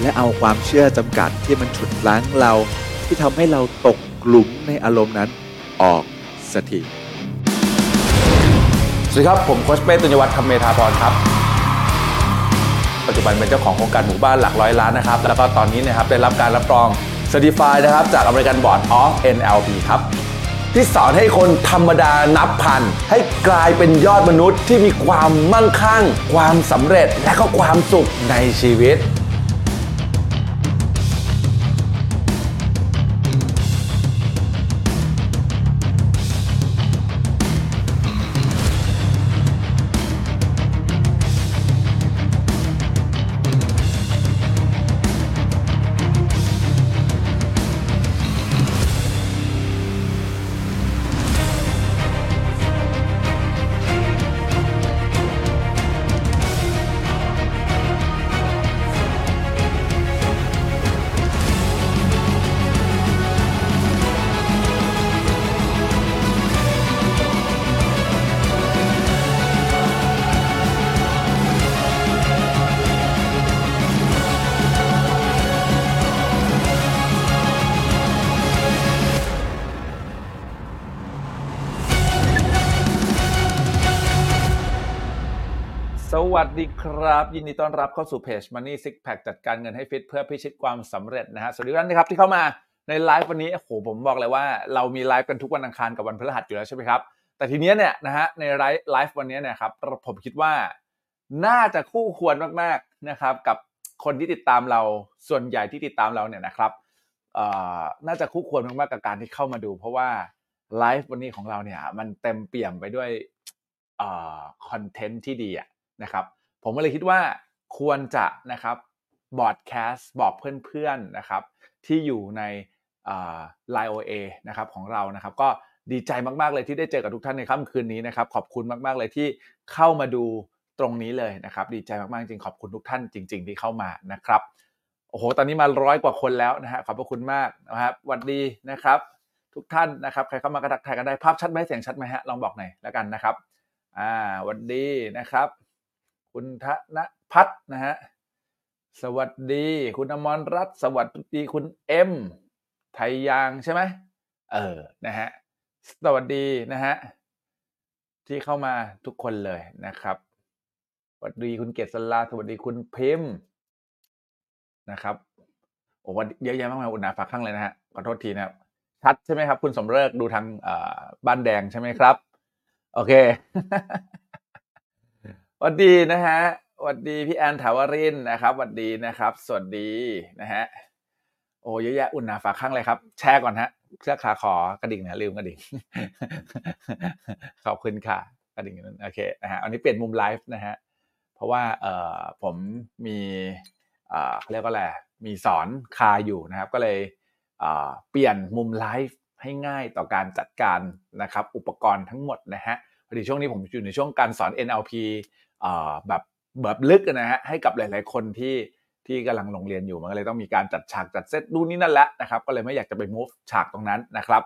และเอาความเชื่อจำกัดที่มันฉุดล้างเรา ที่ทำให้เราตกกลุ่มในอารมณ์นั้นออกสักทีสวัสดีครับ ผมโคชเป้ตุญญวัฒน์คำเมธาพรครับ ปัจจุบันเป็นเจ้าของโครงการหมู่บ้านหลักร้อยล้านนะครับ แล้วก็ตอนนี้นะครับได้รับการรับรอง Certified นะครับ จาก American Board of NLP ครับที่สอนให้คนธรรมดานับพัน ให้กลายเป็นยอดมนุษย์ที่มีความมั่งคั่ง ความสำเร็จและก็ความสุขในชีวิต สวัสดีครับ ยินดีต้อนรับเข้าสู่เพจ Money Six Pack จัดการเงินให้ฟิตเพื่อพิชิตความสำเร็จนะฮะสวัสดีทุกท่านนะครับที่เข้ามาในไลฟ์วันนี้โอ้โหผมบอกเลยว่าเรามีไลฟ์กันทุกวันอังคารกับวันพฤหัสอยู่แล้วใช่ไหมครับ แต่ทีเนี้ยเนี่ยนะฮะในไลฟ์ไลฟ์วันนี้เนี่ยครับผมคิดว่าน่าจะคู่ควรมากๆนะครับกับคนที่ติดตามเราส่วนใหญ่ที่ติดตามเราเนี่ยนะครับเอ่อน่าจะคู่ควรมากๆกับการที่เข้ามาดู เพราะว่าไลฟ์วันนี้ของเราเนี่ยมันเต็มเปี่ยมไปด้วยเอ่อคอนเทนต์ที่ดีอะ นะครับ ผมก็เลยคิดว่าควรจะนะครับบอดแคสต์บอกเพื่อนๆนะครับ ที่อยู่ในไลโอเอนะครับของเรานะครับ ก็ดีใจมากๆเลยที่ได้เจอกับทุกท่านในค่ำคืนนี้นะครับ ขอบคุณมากๆเลยที่เข้ามาดูตรงนี้เลยนะครับ ดีใจมากๆจริงขอบคุณทุกท่านจริง ๆ ที่เข้ามานะครับโอ้โหตอนนี้มาร้อยกว่าคนแล้วนะฮะขอบพระคุณมากนะครับวัสดีนะครับ ทุกท่านนะครับ ใครเข้ามากระทักทายกันได้ภาพชัดไหมเสียงชัดไหมฮะลองบอกหน่อยแล้วกันนะครับอ่าวัสดีนะครับ คุณธนพัฒน์นะฮะ สวัสดี คุณอมรรัตน์สวัสดีคุณเอ็มไทยยางใช่ไหมเออนะฮะสวัสดีนะฮะที่เข้ามาทุกคนเลยนะครับ สวัสดีคุณเกษลาสวัสดีคุณพิมพ์นะครับโอ้วันเยอะแยะมากมายอุณาฝากข้างเลยนะฮะขอโทษทีนะครับชัดใช่ไหมครับ คุณสมเริกดูทางบ้านแดงใช่ไหมครับ โอเค สวัสดีนะฮะสวัสดีพี่แอนถาวรินนะครับสวัสดีนะครับ สวัสดีนะฮะโอ้เยอะแยะอุ่นหนาฝากข้างเลยครับ แชร์ก่อนฮะเสื้อขาขอกระดิ่งนะลืมกระดิ่งขอบคุณค่ะกระดิ่งนั้นโอเคนะฮะอันนี้เปลี่ยนมุมไลฟ์นะฮะเพราะว่าเอ่อผมมีเอ่อเรียกว่าอะไรมีสอนคาอยู่นะครับ ก็เลยเอ่อเปลี่ยนมุมไลฟ์ให้ง่ายต่อการจัดการนะครับ อุปกรณ์ทั้งหมดนะฮะพอดีช่วงนี้ผมอยู่ในช่วงการสอน NLP แบบแบบลึกนะฮะให้กับหลาย ๆ คนที่ที่กำลังลงเรียนอยู่มันก็เลยต้องมีการจัดฉากจัดเซตดูนี่นั่นแหละนะครับก็เลยไม่อยากจะไป move ฉากตรงนั้นนะครับ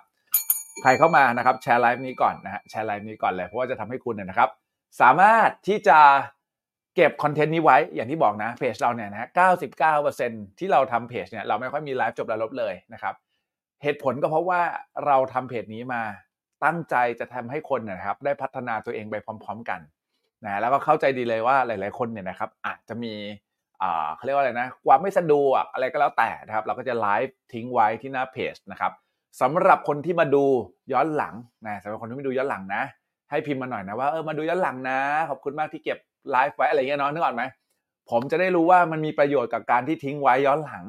ใครเข้ามานะครับแชร์ไลฟ์นี้ก่อนนะฮะแชร์ไลฟ์นี้ก่อนเลยเพราะว่าจะทำให้คุณเนี่ยนะครับ สามารถที่จะเก็บคอนเทนต์นี้ไว้อย่างที่บอกนะเพจเราเนี่ยนะฮะ99%ที่เราทำเพจเนี่ยเราไม่ค่อยมีไลฟ์จบแล้วลบเลยนะครับเหตุผลก็เพราะว่าเราทำเพจนี้มาตั้งใจจะทำให้คนเนยนะครับ ได้พัฒนาตัวเองไปพร้อม ๆ กัน นะแล้วก็เข้าใจดีเลยว่าหลาย ๆ คนเนี่ยนะครับอาจจะมีเขาเรียกว่าอะไรนะความไม่สะดวกอะไรก็แล้วแต่นะครับ เราก็จะไลฟ์ทิ้งไว้ที่หน้าเพจนะครับสำหรับคนที่มาดูย้อนหลังนะสำหรับคนที่ไม่ดูย้อนหลังนะ ให้พิมพ์มาหน่อยนะว่าเออมาดูย้อนหลังนะ ขอบคุณมากที่เก็บไลฟ์ไว้อะไรเงี้ยเนาะนึกออกไหมผมจะได้รู้ว่ามันมีประโยชน์กับการที่ทิ้งไว้ย้อนหลัง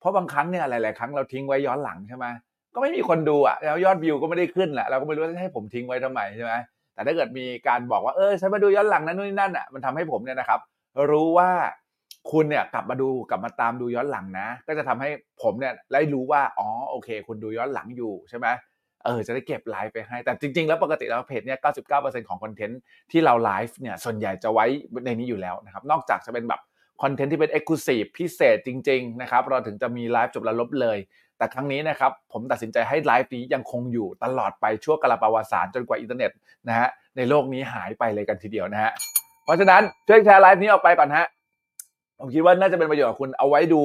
เพราะบางครั้งเนี่ยหลาย ๆ ครั้งเราทิ้งไว้ย้อนหลังใช่ไหมก็ไม่มีคนดูอะแล้วยอดวิวก็ไม่ได้ขึ้นแหละเราก็ไม่รู้จะให้ผมทิ้งไว้ทำไมใช่ไหม แต่ถ้าเกิดมีการบอกว่าเออฉันมาดูย้อนหลังนั้นนู่นนี่นั่นอะมันทำให้ผมเนี่ยนะครับ รู้ว่าคุณเนี่ยกลับมาดูกลับมาตามดูย้อนหลังนะ ก็จะทำให้ผมเนี่ยได้รู้ว่าอ๋อโอเค คุณดูย้อนหลังอยู่ใช่ไหมเออจะได้เก็บไลฟ์ไปให้ แต่จริง ๆ แล้วปกติแล้วเพจเนี่ย99%ของคอนเทนต์ที่เราไลฟ์เนี่ยส่วนใหญ่จะไว้ในนี้อยู่แล้วนะครับนอกจากจะเป็นแบบคอนเทนต์ที่เป็น Exclusive พิเศษจริง ๆ นะครับ เราถึงจะมีไลฟ์จบแล้วลบเลย แต่ครั้งนี้นะครับผมตัดสินใจให้ไลฟ์นี้ยังคงอยู่ตลอดไปชั่วกาลปาวสานจนกว่าอินเทอร์เน็ตนะฮะในโลกนี้หายไปเลยกันทีเดียวนะฮะเพราะฉะนั้นช่วยแชร์ไลฟ์นี้ออกไปก่อนฮะผมคิดว่าน่าจะเป็นประโยชน์กับคุณเอาไว้ดู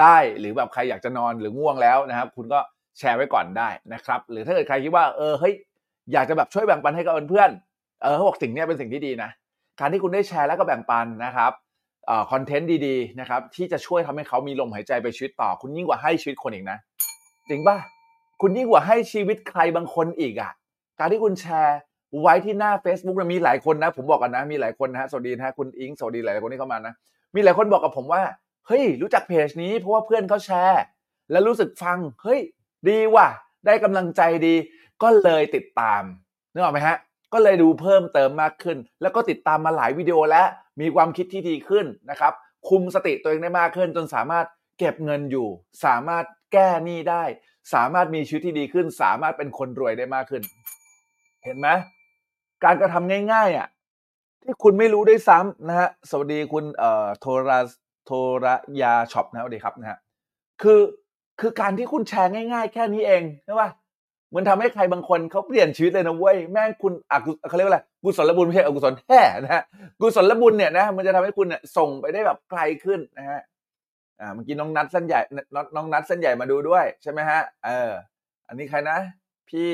ได้หรือแบบใครอยากจะนอนหรือง่วงแล้วนะครับ คุณก็แชร์ไว้ก่อนได้นะครับ หรือถ้าเกิดใครคิดว่าเออเฮ้ยอยากจะแบบช่วยแบ่งปันให้กับเพื่อนเออเขาบอกสิ่งนี้เป็นสิ่งที่ดีนะการที่คุณได้แชร์แล้วก็แบ่งปันนะครับคอนเทนต์ดีๆนะครับที่จะช่วยทำให้เขามีลมหายใจไปชีวิตต่อ คุณยิ่งกว่าให้ชีวิตคนอีกนะ จริงป่ะคุณยิ่งกว่าให้ชีวิตใครบางคนอีกอะ การที่คุณแชร์ไว้ที่หน้า Facebook นะมีหลายคนนะ ผมบอกกันนะ มีหลายคนนะฮะสวัสดีนะคุณอิงสวัสดีหลายคนที่เข้ามานะ มีหลายคนบอกกับผมว่าเฮ้ยรู้จักเพจนี้เพราะว่าเพื่อนเขาแชร์ แล้วรู้สึกฟังเฮ้ยดีว่ะ ได้กำลังใจดี ก็เลยติดตามนึกออกไหมฮะก็เลยดูเพิ่มเติมมากขึ้น แล้วก็ติดตามมาหลายวิดีโอแล้วมีความคิดที่ดีขึ้นนะครับ คุมสติตัวเองได้มากขึ้น จนสามารถ เก็บเงินอยู่ สามารถแก้หนี้ได้ สามารถมีชีวิตที่ดีขึ้น สามารถเป็นคนรวยได้มากขึ้น เห็นไหมการกระทำง่าย ๆอะที่คุณไม่รู้ได้ซ้ำนะฮะสวัสดีคุณเอ่อโทราโทรยาช็อปนะสวัสดีครับนะฮะคือคือการที่คุณแชร์ง่าย ๆ แค่นี้เองใช่ป่ะมือนทำให้ใครบางคนเขาเปลี่ยนชีวิตเลยนะเว้ยแม่งคุณอกุเขาเรียกว่าอะไรกุศลบุญไม่ใช่อกุศลแท้นะฮะกุศลบุญเนี่ยนะมันจะทำให้คุณเนี่ยส่งไปได้แบบไกลขึ้นนะฮะ อ่าเมื่อกี้น้องนัดเส้นใหญ่น้องน้องนัดเส้นใหญ่มาดูด้วยใช่ไหมฮะเออ อันนี้ใครนะ พี่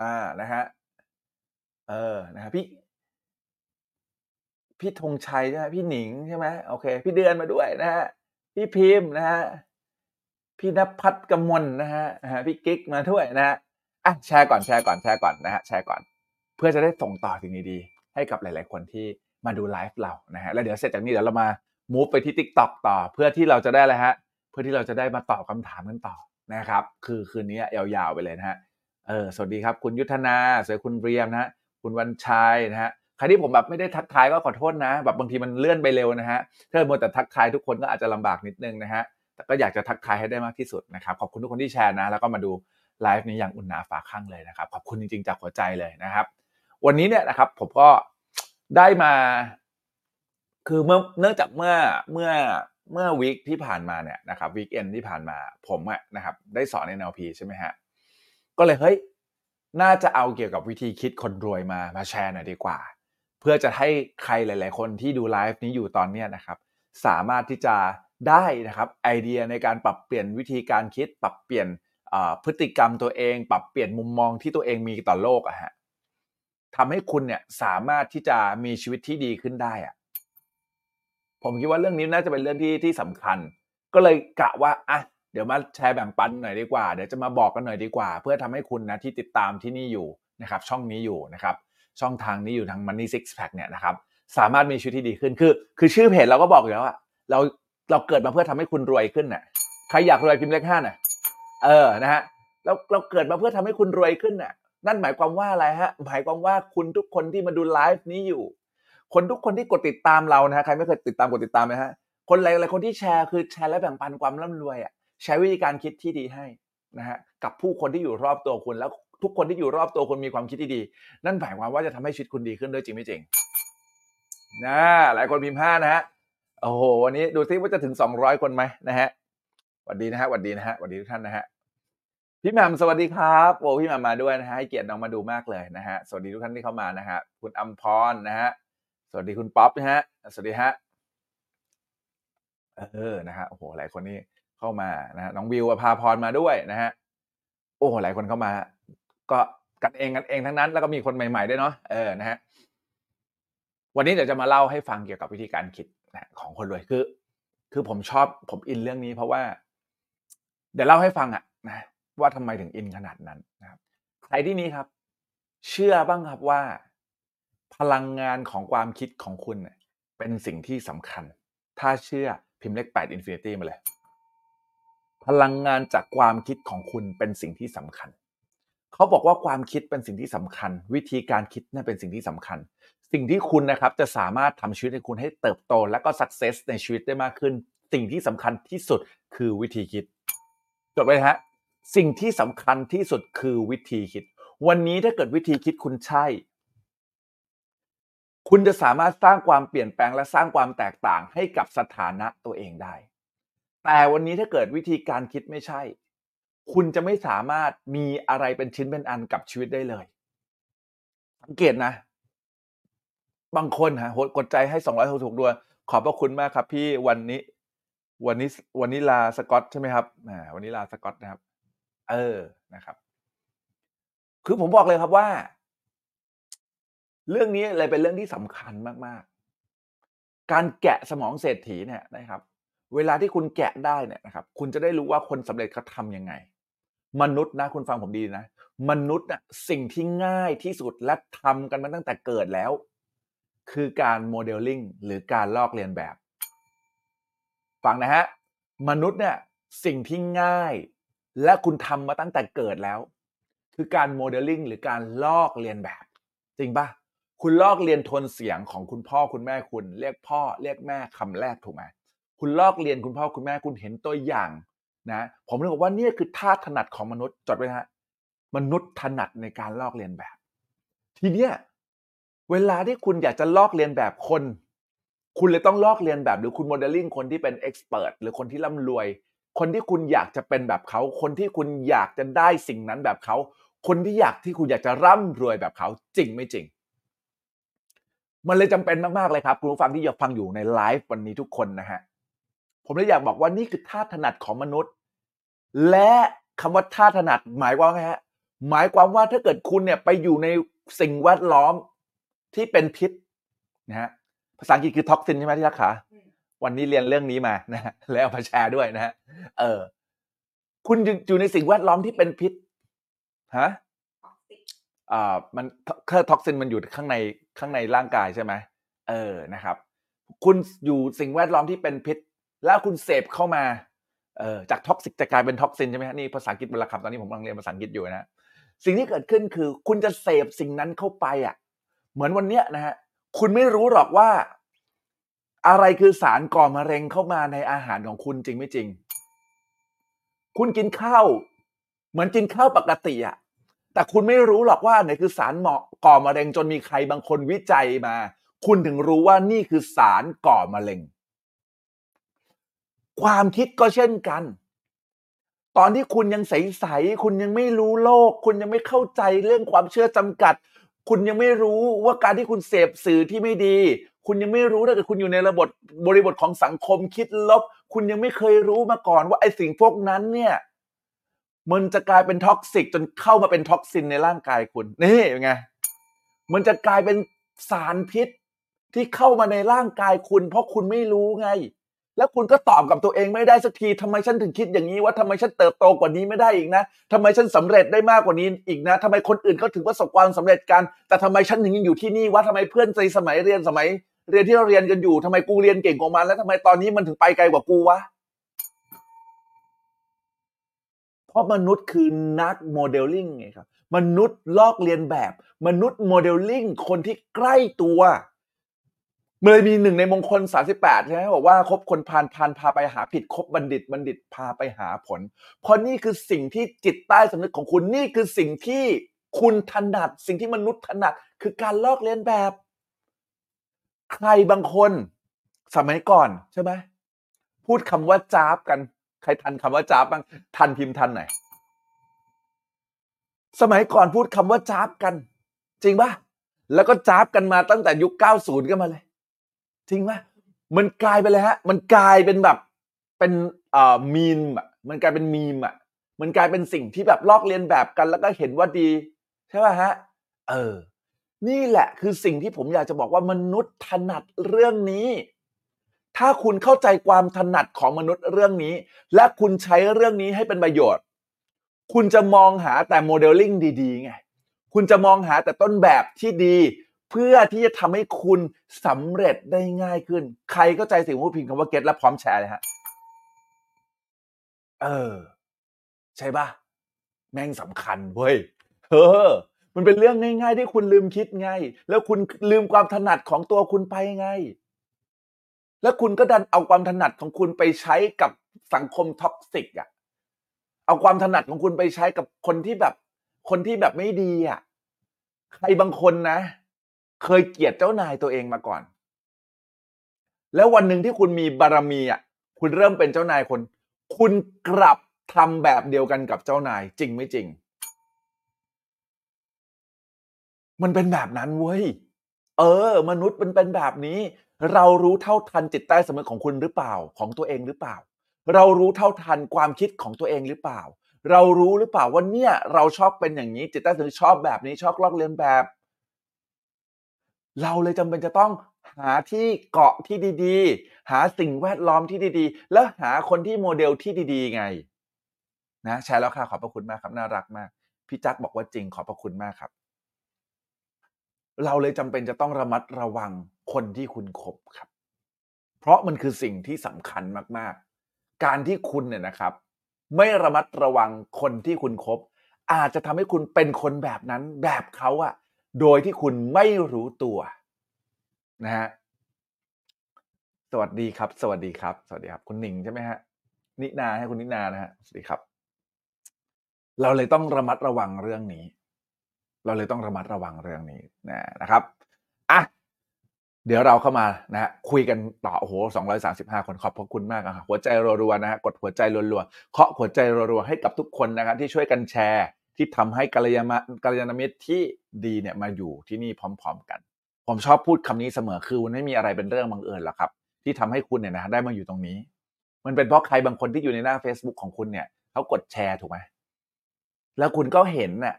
อ่านะฮะเออนะฮะพี่ พี่ธงชัยใช่ไหมพี่หนิงใช่ไหมโอเค พี่เดือนมาด้วยนะฮะพี่พิมพ์นะฮะพี่นภัทรกมลนะฮะพี่กิ๊กมาด้วยนะฮะอะแชร์ก่อนแชร์ก่อนแชร์ก่อนนะฮะแชร์ก่อน เพื่อจะได้ส่งต่อสิ่งดีๆให้กับหลาย ๆ คนที่มาดูไลฟ์เรานะฮะแล้วเดี๋ยวเสร็จจากนี้เดี๋ยวเรามา move ไปที่ TikTok ต่อ เพื่อที่เราจะได้อะไรฮะ เพื่อที่เราจะได้มาตอบคำถามกันต่อนะครับ คือคืนนี้ยาวๆไปเลยนะฮะเออสวัสดีครับ คุณยุทธนาสวัสดีคุณเรียมนะฮะคุณวันชัยนะฮะใครที่ผมแบบไม่ได้ทักทายก็ขอโทษนะ แบบบางทีมันเลื่อนไปเร็วนะฮะถ้ามัวแต่ทักทายทุกคนก็อาจจะลำบากนิดนึงนะฮะแต่ก็อยากจะทักทายให้ได้มากที่สุดนะครับขอบคุณทุกคนที่แชร์นะ แล้วก็มาดูไลฟ์นี้อย่างอุ่นหนาฝาข้างเลยนะครับขอบคุณจริงๆจากหัวใจเลยนะครับ วันนี้เนี่ยนะครับผมก็ได้มา คือเมื่อเนื่องจากเมื่อเมื่อเมื่อวีคที่ผ่านมาเนี่ยนะครับวีคเอนที่ผ่านมาผมอะนะครับได้สอนใน NLP ใช่ไหมฮะก็เลยเฮ้ยน่าจะเอาเกี่ยวกับวิธีคิดคนรวยมามาแชร์หน่อยดีกว่า เพื่อจะให้ใครหลาย ๆ คนที่ดูไลฟ์นี้อยู่ตอนเนี้ยนะครับ สามารถที่จะได้นะครับไอเดียในการปรับเปลี่ยนวิธีการคิด ปรับเปลี่ยนพฤติกรรมตัวเอง ปรับเปลี่ยนมุมมองที่ตัวเองมีต่อโลกอะฮะทำให้คุณเนี่ยสามารถที่จะมีชีวิตที่ดีขึ้นได้อะ ผมคิดว่าเรื่องนี้น่าจะเป็นเรื่องที่ที่สำคัญ ก็เลยกะว่าอะเดี๋ยวมาแชร์แบ่งปันหน่อยดีกว่า เดี๋ยวจะมาบอกกันหน่อยดีกว่า เพื่อทำให้คุณนะที่ติดตามที่นี่อยู่นะครับช่องนี้อยู่นะครับช่องทางนี้อยู่ทาง Money Six Pack เนี่ยนะครับสามารถมีชีวิตที่ดีขึ้นคือ คือชื่อเพจเราก็บอกอยู่แล้วอะเราเราเกิดมาเพื่อทำให้คุณรวยขึ้นน่ะใครอยากรวยพิมพ์เลขห้าน่ะเออนะฮะเราเราเกิดมาเพื่อทำให้คุณรวยขึ้นน่ะนั่นหมายความว่าอะไรฮะหมายความว่าคุณทุกคนที่มาดูไลฟ์นี้อยู่ คนทุกคนที่กดติดตามเรานะฮะใครไม่เคยติดตามกดติดตามไหมฮะคนหลายๆคนที่แชร์คือแชร์และแบ่งปันความร่ำรวยอะใช้วิธีการคิดที่ดีให้นะฮะกับผู้คนที่อยู่รอบตัวคุณแล้วทุกคนที่อยู่รอบตัวคุณมีความคิดที่ดี นั่นหมายความว่าจะทำให้ชีวิตคุณดีขึ้นด้วยจริงไม่จริงนะหลายคนพิมพ์ห้านะฮะโอ้โหวันนี้ดูซิว่าจะถึงสองร้อยคนไหมนะฮะสวัสดีนะฮะสวัสดีนะฮะสวัสดีทุกท่านนะฮะพี่แหม่มสวัสดีครับโอ้พี่แหม่มมาด้วยนะฮะให้เกียรติน้องมาดูมากเลยนะฮะสวัสดีทุกท่านที่เข้ามานะฮะคุณอัมพรนะฮะ สวัสดีคุณป๊อปนะฮะ สวัสดีฮะ เออ นะฮะ โอ้โห หลายคนนี่เข้ามา นะฮะ น้องวิวอภาพรมาด้วยนะฮะ โอ้โหหลายคนเข้ามา ก็กันเองกันเองทั้งนั้น แล้วก็มีคนใหม่ๆด้วยเนาะ เออ นะฮะ วันนี้เดี๋ยวจะมาเล่าให้ฟังเกี่ยวกับวิธีการคิดนะของคนรวย คือ คือผมชอบ ผมอินเรื่องนี้เพราะว่า เดี๋ยวเล่าให้ฟังอะนะ ว่าทำไมถึงอินขนาดนั้นนะครับ ใครที่นี้ครับ เชื่อบ้างครับว่า พลังงานของความคิดของคุณเป็นสิ่งที่สำคัญ ถ้าเชื่อพิมพ์เลข8 Infinity มาเลย พลังงานจากความคิดของคุณเป็นสิ่งที่สำคัญ เขาบอกว่าความคิดเป็นสิ่งที่สำคัญ วิธีการคิดนั่นเป็นสิ่งที่สำคัญ สิ่งที่คุณนะครับจะสามารถทำชีวิตให้คุณให้เติบโต และก็สักเซสในชีวิตได้มากขึ้น สิ่งที่สำคัญที่สุดคือวิธีคิดจดไว้ฮะสิ่งที่สำคัญที่สุดคือวิธีคิด วันนี้ถ้าเกิดวิธีคิดคุณใช่ คุณจะสามารถสร้างความเปลี่ยนแปลงและสร้างความแตกต่างให้กับสถานะตัวเองได้ แต่วันนี้ถ้าเกิดวิธีการคิดไม่ใช่ คุณจะไม่สามารถมีอะไรเป็นชิ้นเป็นอันกับชีวิตได้เลย สังเกตนะ บางคนฮะกดใจให้สองร้อยหกดวงขอบพระคุณมากครับ พี่วันนี้วันนี้วันนี้ลาสกอตใช่ไหมครับอ่าวันนี้ลาสกอตนะครับ เออนะครับ คือผมบอกเลยครับว่า เรื่องนี้เลยเป็นเรื่องที่สำคัญมากๆ การแกะสมองเศรษฐีเนี่ยนะครับ เวลาที่คุณแกะได้เนี่ยนะครับ คุณจะได้รู้ว่าคนสำเร็จเขาทำยังไง มนุษย์นะคุณฟังผมดีนะ มนุษย์น่ะสิ่งที่ง่ายที่สุดและทำกันมาตั้งแต่เกิดแล้ว คือการโมเดลลิ่งหรือการลอกเลียนแบบ ฟังนะฮะ มนุษย์เนี่ยสิ่งที่ง่าย และคุณทำมาตั้งแต่เกิดแล้ว คือการโมเดลลิ่งหรือการลอกเลียนแบบ จริงปะ คุณลอกเลียนโทนเสียงของคุณพ่อคุณแม่คุณ เรียกพ่อเรียกแม่คำแรกถูกไหมคุณลอกเลียนคุณพ่อคุณแม่คุณเห็นตัวอย่างนะผมเลยบอกว่านี่คือท่าถนัดของมนุษย์จดไว้นะฮะมนุษย์ถนัดในการลอกเลียนแบบ ทีเนี้ยเวลาที่คุณอยากจะลอกเลียนแบบคน คุณเลยต้องลอกเลียนแบบหรือคุณโมเดลลิ่งคนที่เป็น expert หรือคนที่ร่ำรวย คนที่คุณอยากจะเป็นแบบเขา คนที่คุณอยากจะได้สิ่งนั้นแบบเขา คนที่อยากที่คุณอยากจะร่ำรวยแบบเขาจริงไม่จริง มันเลยจำเป็นมากๆเลยครับ คุณผู้ฟังที่อยากฟังอยู่ในไลฟ์วันนี้ทุกคนนะฮะผมเลยอยากบอกว่านี่คือท่าถนัดของมนุษย์ และคำว่าท่าถนัดหมายความว่าไงฮะหมายความว่าถ้าเกิดคุณเนี่ยไปอยู่ในสิ่งแวดล้อมที่เป็นพิษนะฮะภาษาอังกฤษคือท็อกซินใช่ไหมที่รักขาวันนี้เรียนเรื่องนี้มานะฮะแล้วเอามาแชร์ด้วยนะฮะเออ คุณอยู่ในสิ่งแวดล้อมที่เป็นพิษฮะอ่ามันคือ toxin มันอยู่ข้างในข้างในร่างกายใช่ไหมเออนะครับ คุณอยู่สิ่งแวดล้อมที่เป็นพิษ แล้วคุณเสพเข้ามาเออจาก toxic จะกลายเป็น toxin ใช่ไหมฮะนี่ภาษาอังกฤษเป็นหลักคำตอนนี้ผมกำลังเรียนภาษาอังกฤษอยู่นะสิ่งที่เกิดขึ้นคือ คุณจะเสพสิ่งนั้นเข้าไปอะ เหมือนวันเนี้ยนะฮะคุณไม่รู้หรอกว่า อะไรคือสารก่อมะเร็งเข้ามาในอาหารของคุณจริงไม่จริง คุณกินข้าว เหมือนกินข้าวปกติอะ แต่คุณไม่รู้หรอกว่าไหนคือสารเหมาะก่อมะเร็งจนมีใครบางคนวิจัยมา คุณถึงรู้ว่านี่คือสารก่อมะเร็ง ความคิดก็เช่นกัน ตอนที่คุณยังใสๆคุณยังไม่รู้โลก คุณยังไม่เข้าใจเรื่องความเชื่อจำกัด คุณยังไม่รู้ว่าการที่คุณเสพสื่อที่ไม่ดี คุณยังไม่รู้ถ้าเกิดคุณอยู่ในระบบบริบทของสังคมคิดลบ คุณยังไม่เคยรู้มาก่อนว่าไอ้สิ่งพวกนั้นเนี่ย มันจะกลายเป็น toxic จนเข้ามาเป็น toxin ในร่างกายคุณนี่เป็นไงมันจะกลายเป็นสารพิษที่เข้ามาในร่างกายคุณ เพราะคุณไม่รู้ไง แล้วคุณก็ตอบกับตัวเองไม่ได้สักทีทำไมฉันถึงคิดอย่างนี้ว่าทำไมฉันเติบโตกว่านี้ไม่ได้อีกนะทำไมฉันสำเร็จได้มากกว่านี้อีกนะทำไมคนอื่นเขาถึงประสบความสำเร็จกัน แต่ทำไมฉันถึงยังอยู่ที่นี่วะทำไมเพื่อนในสมัยเรียนสมัย เรียนที่เราเรียนกันอยู่ทำไมกูเรียนเก่งกว่ามันแล้วทำไมตอนนี้มันถึงไปไกลกว่ากูวะ เพราะมนุษย์คือนักโมเดลลิ่งไงครับ มนุษย์ลอกเลียนแบบ มนุษย์โมเดลลิ่งคนที่ใกล้ตัวเลยมีหนึ่งในมงคล 38 ใช่ไหมบอกว่าคบคนพาลพาลพาไปหาผิดคบบัณฑิต บัณฑิตพาไปหาผล เพราะนี่คือสิ่งที่จิตใต้สำนึกของคุณนี่คือสิ่งที่คุณถนัด สิ่งที่มนุษย์ถนัด คือการลอกเลียนแบบ ใครบางคน สมัยก่อนใช่ไหมพูดคำว่าจ้าบกัน ใครทันคำว่าจ้าบบ้างทันพิมพ์ทันไหนอยสมัยก่อนพูดคำว่าจ้าบกัน จริงปะแล้วก็จ้าบกันมาตั้งแต่ยุค 90ก็มาเลย จริงปะมันกลายไปเลยฮะ มันกลายเป็นแบบเป็นเอ่อมีมอะมันกลายเป็นมีมอะมันกลายเป็นสิ่งที่แบบลอกเลียนแบบกัน แล้วก็เห็นว่าดี ใช่ป่ะฮะ เออ นี่แหละคือสิ่งที่ผมอยากจะบอกว่ามนุษย์ถนัดเรื่องนี้ ถ้าคุณเข้าใจความถนัดของมนุษย์เรื่องนี้ และคุณใช้เรื่องนี้ให้เป็นประโยชน์ คุณจะมองหาแต่โมเดลลิ่งดีๆไงคุณจะมองหาแต่ต้นแบบที่ดี เพื่อที่จะทำให้คุณสำเร็จได้ง่ายขึ้น ใครเข้าใจสิ่งที่ผมพิมพ์คำว่าเก็ตและพร้อมแชร์เลยฮะเออ ใช่ปะแม่งสำคัญเว้ยเธอมันเป็นเรื่องง่าย ๆ ที่คุณลืมคิดไง แล้วคุณลืมความถนัดของตัวคุณไปไง แล้วคุณก็ดันเอาความถนัดของคุณไปใช้กับสังคมท็อกซิกอะ เอาความถนัดของคุณไปใช้กับคนที่แบบ คนที่แบบไม่ดีอะ ใครบางคนนะ เคยเกลียดเจ้านายตัวเองมาก่อน แล้ววันหนึ่งที่คุณมีบารมีอะ คุณเริ่มเป็นเจ้านายคน คุณกลับทำแบบเดียวกันกับเจ้านาย จริงไม่จริง มันเป็นแบบนั้นเว้ย เออ มนุษย์มันเป็นแบบนี้ เรารู้เท่าทันจิตใต้สำนึกของคุณหรือเปล่าของตัวเองหรือเปล่า เรารู้เท่าทันความคิดของตัวเองหรือเปล่า เรารู้หรือเปล่าว่าเนี่ย เราชอบเป็นอย่างนี้ จิตใต้สำนึกชอบแบบนี้ชอบลอกเลียนแบบ เราเลยจำเป็นจะต้องหาที่เกาะที่ดีๆ หาสิ่งแวดล้อมที่ดีๆ แล้วหาคนที่โมเดลที่ดีๆ ไง นะแชร์แล้วค่ะขอบพระคุณมากครับน่ารักมากพี่จักบอกว่าจริงขอบพระคุณมากครับ เราเลยจำเป็นจะต้องระมัดระวังคนที่คุณคบครับ เพราะมันคือสิ่งที่สำคัญมากๆ การที่คุณเนี่ยนะครับ ไม่ระมัดระวังคนที่คุณคบ อาจจะทำให้คุณเป็นคนแบบนั้นแบบเขาอะโดยที่คุณไม่รู้ตัวนะฮะสวัสดีครับ สวัสดีครับ สวัสดีครับ คุณหนิงใช่ไหมฮะนินาให้คุณนินานะฮะสวัสดีครับ เราเลยต้องระมัดระวังเรื่องนี้ เราเลยต้องระมัดระวังเรื่องนี้นะนะครับอะเดี๋ยวเราเข้ามานะฮะคุยกันต่อโอ้โหสองร้อยสาสิบห้าคนขอบพระคุณมากอะหัวใจรัวๆนะฮะกดหัวใจรัวๆเคาะหัวใจรัวๆให้กับทุกคนนะครับที่ช่วยกันแชร์ที่ทำให้กัลยาณกัลยาณมิตรที่ดีเนี่ยมาอยู่ที่นี่พร้อม ๆ กัน ผมชอบพูดคำนี้เสมอคือมันไม่มีอะไรเป็นเรื่องบังเอิญหรอกครับ ที่ทำให้คุณเนี่ยนะได้มาอยู่ตรงนี้ มันเป็นเพราะใครบางคนที่อยู่ในหน้า Facebook ของคุณเนี่ยเขากดแชร์ถูกไหมแล้วคุณก็เห็นน่ะ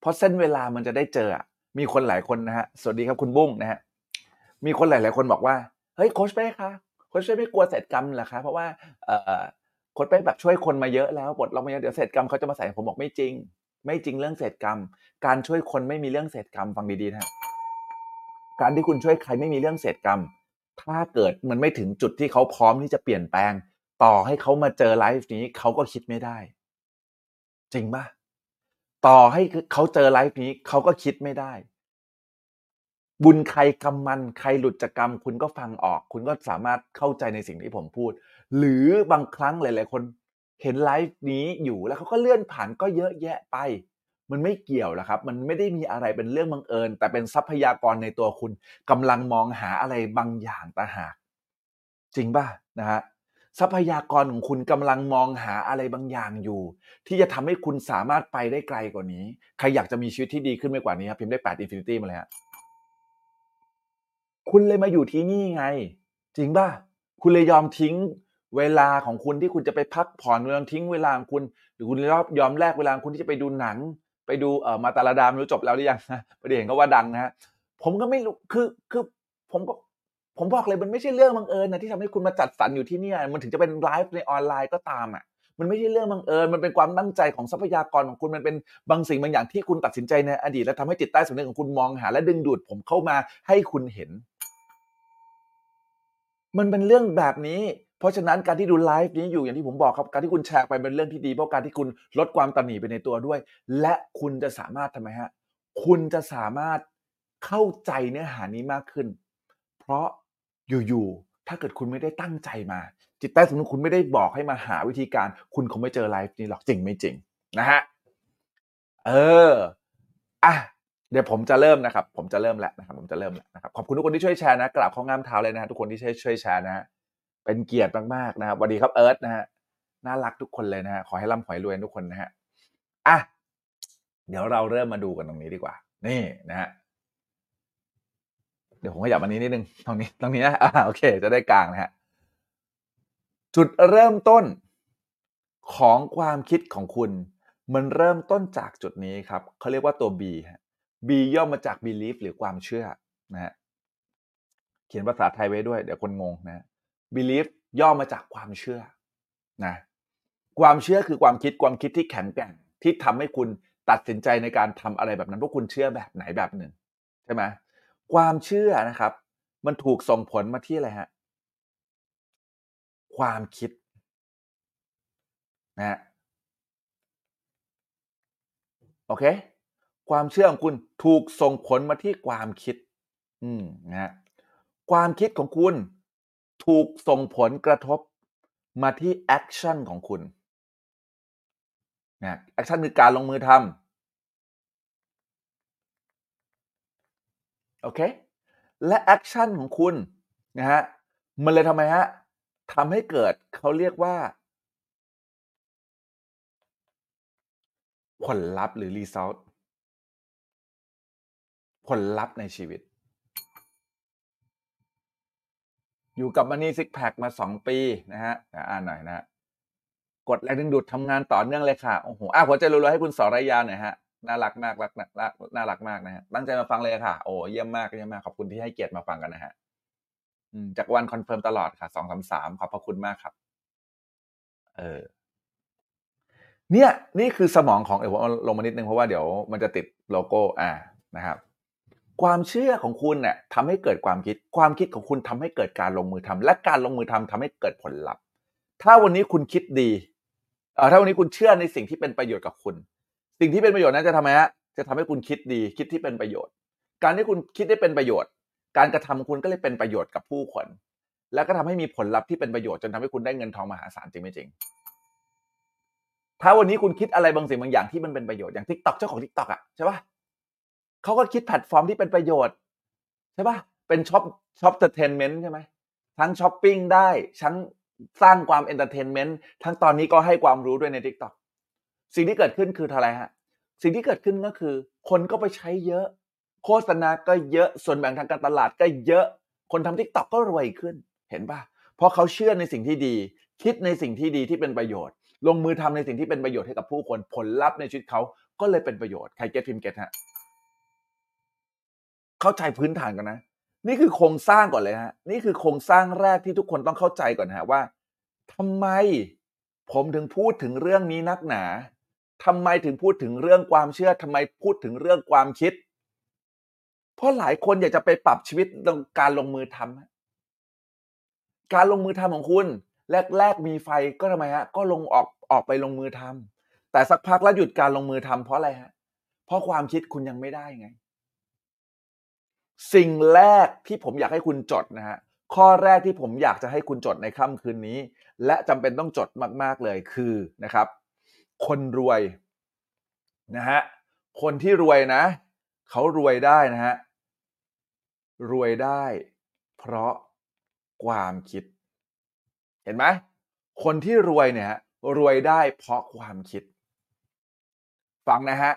เพราะเส้นเวลามันจะได้เจอ มีคนหลายคนนะฮะ สวัสดีครับคุณบุ้งนะฮะ มีคนหลาย ๆ คนบอกว่า เฮ้ยโคชเป้คะโคชเป้ไม่กลัวเศษกรรมเหรอคะ เพราะว่าเอ่อโคชเป้แบบช่วยคนมาเยอะแล้วบทเรามาเยอะเดี๋ยวเศษกรรมเขาจะมาใส่ผมบอกไม่จริง ไม่จริงเรื่องเศษกรรม การช่วยคนไม่มีเรื่องเศษกรรมฟังดีๆนะฮะการที่คุณช่วยใครไม่มีเรื่องเศษกรรม ถ้าเกิดมันไม่ถึงจุดที่เขาพร้อมที่จะเปลี่ยนแปลง ต่อให้เขามาเจอไลฟ์นี้เขาก็คิดไม่ได้ จริงป่ะ ต่อให้เขาเจอไลฟ์นี้เขาก็คิดไม่ได้ บุญใครกรรมมันใครหลุดจากกรรม คุณก็ฟังออก คุณก็สามารถเข้าใจในสิ่งที่ผมพูด หรือบางครั้งหลาย ๆ คนเห็นไลฟ์นี้อยู่แล้วเขาก็เลื่อนผ่านก็เยอะแยะไป มันไม่เกี่ยวหรอกครับ มันไม่ได้มีอะไรเป็นเรื่องบังเอิญ แต่เป็นทรัพยากรในตัวคุณกำลังมองหาอะไรบางอย่างต่างหาก จริงป่ะนะฮะ ทรัพยากรของคุณกำลังมองหาอะไรบางอย่างอยู่ ที่จะทำให้คุณสามารถไปได้ไกลกว่านี้ ใครอยากจะมีชีวิตที่ดีขึ้นไปกว่านี้ครับพิมพ์ได้8 Infinity มาเลยฮะคุณเลยมาอยู่ที่นี่ไง จริงป่ะ คุณเลยยอมทิ้งเวลาของคุณที่คุณจะไปพักผ่อนยอมทิ้งเวลาของคุณ หรือคุณยอมยอมแลกเวลาของคุณที่จะไปดูหนัง ไปดูเอ่อมาตาลาดามรู้จบแล้วหรือยังนะประเด็นก็ว่าดังนะฮะผมก็ไม่รู้คือคือผมก็ ผมบอกเลยมันไม่ใช่เรื่องบังเอิญนะที่ทำให้คุณมาจัดสรรอยู่ที่นี่มันถึงจะเป็นไลฟ์ในออนไลน์ก็ตามอะมันไม่ใช่เรื่องบังเอิญมันเป็นความตั้งใจของทรัพยากรของคุณมันเป็นบางสิ่งบางอย่างที่คุณตัดสินใจในอดีตและทำให้จิตใต้สำนึกของคุณมองหา และดึงดูดผมเข้ามาให้คุณเห็น มันเป็นเรื่องแบบนี้เพราะฉะนั้นการที่ดูไลฟ์นี้อยู่อย่างที่ผมบอกครับการที่คุณแชร์ไปเป็นเรื่องที่ดีเพราะการที่คุณลดความตระหนีไปในตัวด้วย และคุณจะสามารถทำไมฮะ คุณจะสามารถเข้าใจเนื้อหานี้มากขึ้น เพราะ อยู่ๆถ้าเกิดคุณไม่ได้ตั้งใจมา จิตใต้สำนึกคุณไม่ได้บอกให้มาหาวิธีการ คุณคงไม่เจอไลฟ์นี้หรอกจริงไม่จริงนะฮะเอออะเดี๋ยวผมจะเริ่มนะครับ ผมจะเริ่มแล้วนะครับ ผมจะเริ่มแล้วนะครับขอบคุณทุกคนที่ช่วยแชร์นะกราบข้องามเท้าเลยนะฮะทุกคนที่ช่วยช่วยแชร์นะฮะเป็นเกียรติมากๆนะครับสวัสดีครับเอิร์ธนะฮะน่ารักทุกคนเลยนะฮะขอให้ร่ำขอให้รวยทุกคนนะฮะอะเดี๋ยวเราเริ่มมาดูกันตรงนี้ดีกว่า นี่นะฮะ เดี๋ยวผมขยับอันนี้นิดนึงตรงนี้ตรงนี้นะอ่าโอเค จะได้กลางนะฮะจุดเริ่มต้นของความคิดของคุณ มันเริ่มต้นจากจุดนี้ครับเขาเรียกว่าตัว B ฮะ B ย่อมาจาก belief หรือความเชื่อนะฮะเขียนภาษาไทยไว้ด้วย เดี๋ยวคนงงนะ belief ย่อมาจากความเชื่อนะความเชื่อคือความคิดความคิดที่แข็งแกร่งที่ทำให้คุณตัดสินใจในการทำอะไรแบบนั้นเพราะคุณเชื่อแบบไหนแบบหนึ่งใช่ไหม ความเชื่อนะครับ มันถูกส่งผลมาที่อะไรฮะความคิดนะฮะโอเค ความเชื่อของคุณถูกส่งผลมาที่ความคิด อืมนะฮะความคิดของคุณถูกส่งผลกระทบมาที่ action ของคุณนะ action คือการลงมือทำ โอเค และ action ของคุณนะฮะมันเลยทำไมฮะทำให้เกิดเขาเรียกว่า ผลลัพธ์หรือ result ผลลัพธ์ในชีวิต อยู่กับ Money Sixpack มาสองปีนะฮะอ่านหน่อยนะฮะกฎแรงดึงดูดทำงานต่อเนื่องเลยค่ะ โอ้โหอะหัวใจรัวๆให้คุณสรยาหน่อยฮะ น่ารักมากรักน่ารักน่ารักมากนะฮะตั้งใจมาฟังเลยค่ะ โอ้เยี่ยมมากเยี่ยมมากขอบคุณที่ให้เกียรติมาฟังกันนะฮะจากวัน confirm ตลอดค่ะสองสามสามขอบพระคุณมากครับ เออ เนี่ย นี่คือสมองของเดี๋ยวผมลงมานิดนึงเพราะว่าเดี๋ยวมันจะติดโลโก้อ่านะครับ ความเชื่อของคุณเนี่ยทำให้เกิดความคิด ความคิดของคุณทำให้เกิดการลงมือทำและการลงมือทำทำให้เกิดผลลัพธ์ ถ้าวันนี้คุณคิดดีเอ่อถ้าวันนี้คุณเชื่อในสิ่งที่เป็นประโยชน์กับคุณ สิ่งที่เป็นประโยชน์นั้นจะทำไมฮะจะทำให้คุณคิดดีคิดที่เป็นประโยชน์ การที่คุณคิดได้เป็นประโยชน์ การกระทำคุณก็เลยเป็นประโยชน์กับผู้คน แล้วก็ทำให้มีผลลัพธ์ที่เป็นประโยชน์จนทำให้คุณได้เงินทองมหาศาลจริงไม่จริง ถ้าวันนี้คุณคิดอะไรบางสิ่งบางอย่างที่มันเป็นประโยชน์อย่าง TikTok เจ้าของ TikTok อะใช่ปะเขาก็คิดแพลตฟอร์มที่เป็นประโยชน์ใช่ปะเป็น shop shoppertainment ใช่ไหมทั้งช้อปปิ้งได้ทั้งสร้างความ entertainment ทั้งตอนนี้ก็ให้ความรู้ด้วยใน TikTok สิ่งที่เกิดขึ้นคืออะไรฮะสิ่งที่เกิดขึ้นก็คือ คนก็ไปใช้เยอะ โฆษณาก็เยอะส่วนแบ่งทางการตลาดก็เยอะ คนทำ TikTok ก็รวยขึ้นเห็นปะเพราะเขาเชื่อในสิ่งที่ดี คิดในสิ่งที่ดีที่เป็นประโยชน์ ลงมือทำในสิ่งที่เป็นประโยชน์ให้กับผู้คนผลลัพธ์ในชีวิตเขาก็เลยเป็นประโยชน์ใครเก็ตพิมเก็ตฮะเข้าใจพื้นฐานก่อนนะ นี่คือโครงสร้างก่อนเลยฮะนี่คือโครงสร้างแรกที่ทุกคนต้องเข้าใจก่อนฮะว่าทำไมผมถึงพูดถึงเรื่องนี้นักหนา ทำไมถึงพูดถึงเรื่องความเชื่อทำไมพูดถึงเรื่องความคิด เพราะหลายคนอยากจะไปปรับชีวิตตรงการลงมือทำฮะการลงมือทำของคุณ แรก ๆ มีไฟก็ทำไมฮะ ก็ลงออกออกไปลงมือทำแต่สักพักแล้วหยุดการลงมือทำเพราะอะไรฮะ เพราะความคิดคุณยังไม่ได้ไง สิ่งแรกที่ผมอยากให้คุณจดนะฮะข้อแรกที่ผมอยากจะให้คุณจดในค่ำคืนนี้ และจำเป็นต้องจดมาก ๆเลยคือนะครับ คนรวยนะฮะคนที่รวยนะเขารวยได้นะฮะรวยได้ เพราะความคิด เห็นไหมคนที่รวยเนี่ยรวยได้เพราะความคิด ฟังนะฮะ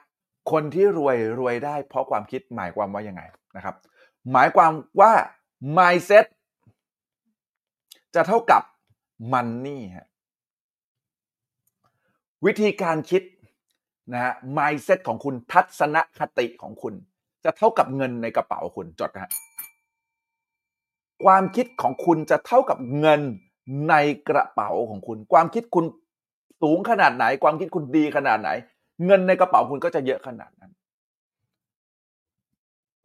คนที่รวยรวยได้เพราะความคิดหมายความว่ายังไงนะครับ หมายความว่า mindset จะเท่ากับ money ฮะ วิธีการคิดนะฮะ mindset ของคุณทัศนคติของคุณ จะเท่ากับเงินในกระเป๋าคุณจดนะฮะความคิดของคุณจะเท่ากับเงินในกระเป๋าของคุณ ความคิดคุณสูงขนาดไหน ความคิดคุณดีขนาดไหน เงินในกระเป๋าคุณก็จะเยอะขนาดนั้น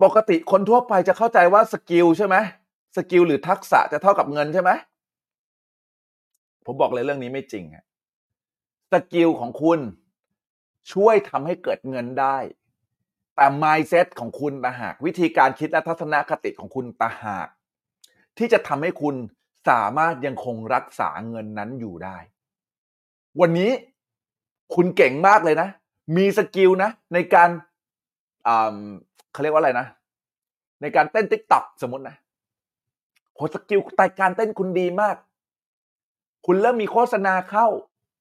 ปกติคนทั่วไปจะเข้าใจว่า skill ใช่ไหม skill หรือทักษะจะเท่ากับเงินใช่ไหมผมบอกเลยเรื่องนี้ไม่จริงฮะ skill ของคุณช่วยทำให้เกิดเงินได้ แต่ mindset ของคุณต่างหาก วิธีการคิดและทัศนคติของคุณต่างหาก ที่จะทำให้คุณสามารถยังคงรักษาเงินนั้นอยู่ได้ วันนี้คุณเก่งมากเลยนะ มี skill นะ ในการอ่าเขาเรียกว่าอะไรนะ ในการเต้น TikTok สมมตินะโห skill แต่การเต้นคุณดีมาก คุณเริ่มมีโฆษณาเข้า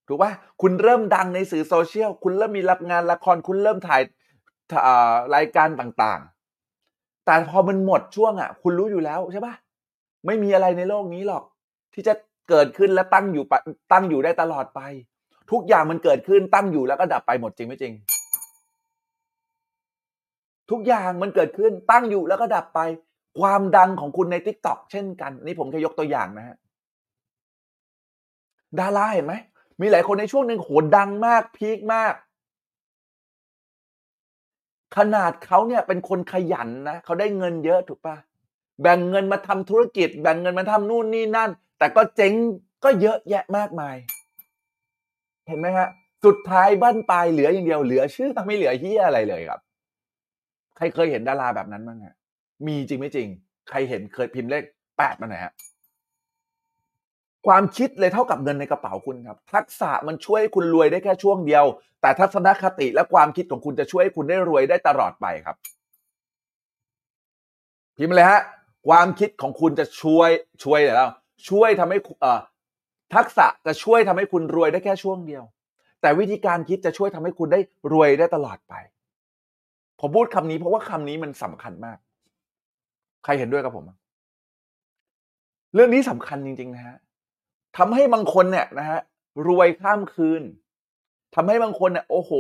ถูกป่ะคุณเริ่มดังในสื่อโซเชียล คุณเริ่มมีรับงานละคร คุณเริ่มถ่ายรายการต่างๆ แต่พอมันหมดช่วงอะ คุณรู้อยู่แล้วใช่ป่ะไม่มีอะไรในโลกนี้หรอก ที่จะเกิดขึ้นและตั้งอยู่ตั้งอยู่ได้ตลอดไป ทุกอย่างมันเกิดขึ้นตั้งอยู่แล้วก็ดับไปหมดจริงไม่จริง ทุกอย่างมันเกิดขึ้นตั้งอยู่แล้วก็ดับไป ความดังของคุณใน t ิ k t o k เช่นกัน นี่ผมแค่ยกตัวอย่างนะฮะดาราเห็นไหม มีหลายคนในช่วงหนึ่งโหดังมากพีคมาก ขนาดเขาเนี่ยเป็นคนขยันนะเขาได้เงินเยอะถูกปะแบ่งเงินมาทำธุรกิจ แบ่งเงินมาทำนู่นนี่นั่น แต่ก็เจ๊งก็เยอะแยะมากมาย เห็นไหมฮะ สุดท้ายบ้านปลายเหลืออย่างเดียวเหลือ ชื่อไม่เหลือเฮียอะไรเลยครับ ใครเคยเห็นดาราแบบนั้นบ้างฮะมีจริงไม่จริง ใครเห็นเคยพิมพ์เลขแปดมาหน่อยฮะ ความคิดเลยเท่ากับเงินในกระเป๋าคุณครับ ทักษะมันช่วยให้คุณรวยได้แค่ช่วงเดียว แต่ทัศนคติและความคิดของคุณจะช่วยให้คุณได้รวยได้ตลอดไปครับ พิมพ์เลยฮะ ความคิดของคุณจะช่วยช่วยอะไรแล้ว ช่วยทำให้เอ่อทักษะจะช่วยทำให้คุณรวยได้แค่ช่วงเดียว แต่วิธีการคิดจะช่วยทำให้คุณได้รวยได้ตลอดไป ผมพูดคำนี้เพราะว่าคำนี้มันสำคัญมาก ใครเห็นด้วยกับผม เรื่องนี้สำคัญจริงๆนะฮะ ทำให้บางคนเนี่ยนะฮะรวยข้ามคืนทำให้บางคนเนี่ยโอ้โห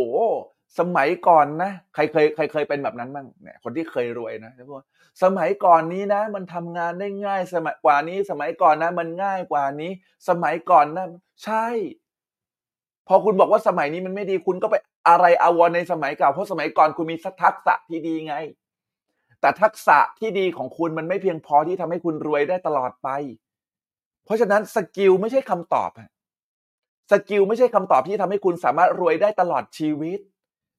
สมัยก่อนนะใครเคยใครเคยเป็นแบบนั้นบ้างเนี่ยคนที่เคยรวยนะพวกสมัยก่อนนี้นะ มันทำงานได้ง่ายสมัยกว่านี้ สมัยก่อนนะ มันง่ายกว่านี้ สมัยก่อนนะ ใช่ พอคุณบอกว่าสมัยนี้มันไม่ดีคุณก็ไปอะไรอาวรณ์ในสมัยเก่าเพราะสมัยก่อนคุณมีทักษะที่ดีไง แต่ทักษะที่ดีของคุณมันไม่เพียงพอที่ทำให้คุณรวยได้ตลอดไป เพราะฉะนั้น skill ไม่ใช่คำตอบฮะ skill ไม่ใช่คำตอบที่ทำให้คุณสามารถรวยได้ตลอดชีวิต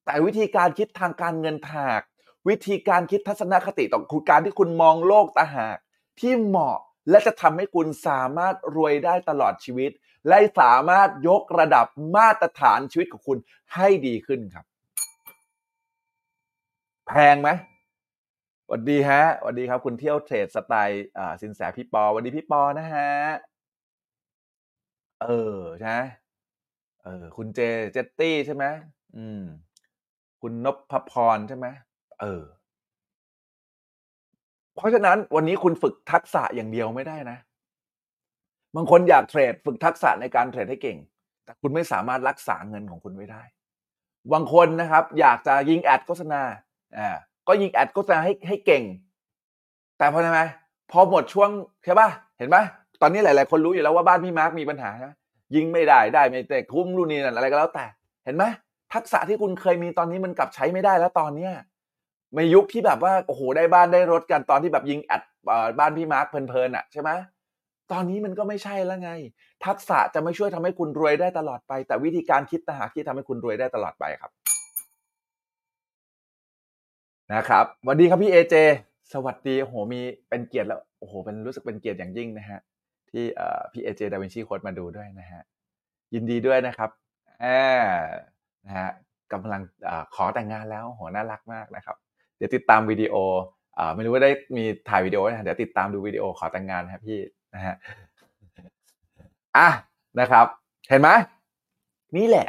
แต่วิธีการคิดทางการเงินต่างหาก วิธีการคิดทัศนคติต่อคุณการที่คุณมองโลกต่างหาก ที่เหมาะและจะทำให้คุณสามารถรวยได้ตลอดชีวิต และสามารถยกระดับมาตรฐานชีวิตของคุณให้ดีขึ้นครับ แพงไหม สวัสดีฮะสวัสดีครับ คุณเที่ยวเทรดสไตล์อ่าสินแสพี่ปอสวัสดีพี่ปอนะฮะ เออใช่ไหมเออ คุณเจเจตตี้ใช่ไหมอืม คุณนพพรใช่ไหมเออ เพราะฉะนั้นวันนี้คุณฝึกทักษะอย่างเดียวไม่ได้นะ บางคนอยากเทรดฝึกทักษะในการเทรดให้เก่ง แต่คุณไม่สามารถรักษาเงินของคุณไว้ได้ บางคนนะครับ อยากจะยิงแอดโฆษณาอ่า ก็ยิงแอดโฆษณาให้ให้เก่ง แต่พอทำไมพอหมดช่วงใช่ป่ะเห็นไหมตอนนี้หลาย ๆ คนรู้อยู่แล้วว่าบ้านพี่มาร์กมีปัญหาใช่ไหมยิงไม่ได้ได้ไม่แต่คุ้มรุ่นนี้นั่นอะไรก็แล้วแต่ เห็นไหมทักษะที่คุณเคยมีตอนนี้มันกลับใช้ไม่ได้แล้วตอนเนี้ยในยุคที่แบบว่าโอ้โหได้บ้านได้รถกันตอนที่แบบยิง ad บ้านพี่มาร์กเพลินๆอะใช่ไหมตอนนี้มันก็ไม่ใช่แล้วไง ทักษะจะไม่ช่วยทำให้คุณรวยได้ตลอดไป แต่วิธีการคิดต่างหากที่ทำให้คุณรวยได้ตลอดไปครับ นะครับสวัสดีครับพี่ AJ สวัสดีโอ้โหมีเป็นเกียรติแล้วโอ้โหเป็นรู้สึกเป็นเกียรติอย่างยิ่งนะฮะที่เอ่อพี่ AJ Da Vinci Code มาดูด้วยนะฮะยินดีด้วยนะครับแอบนะฮะกำลังอขอแต่งงานแล้วโหน่ารักมากนะครับ เดี๋ยวติดตามวิดีโออไม่รู้ว่าได้มีถ่ายวิดีโอนะเดี๋ยวติดตามดูวิดีโอขอแต่งงานครับพี่นะฮะอะนะครับ เห็นไหมนี่แหละ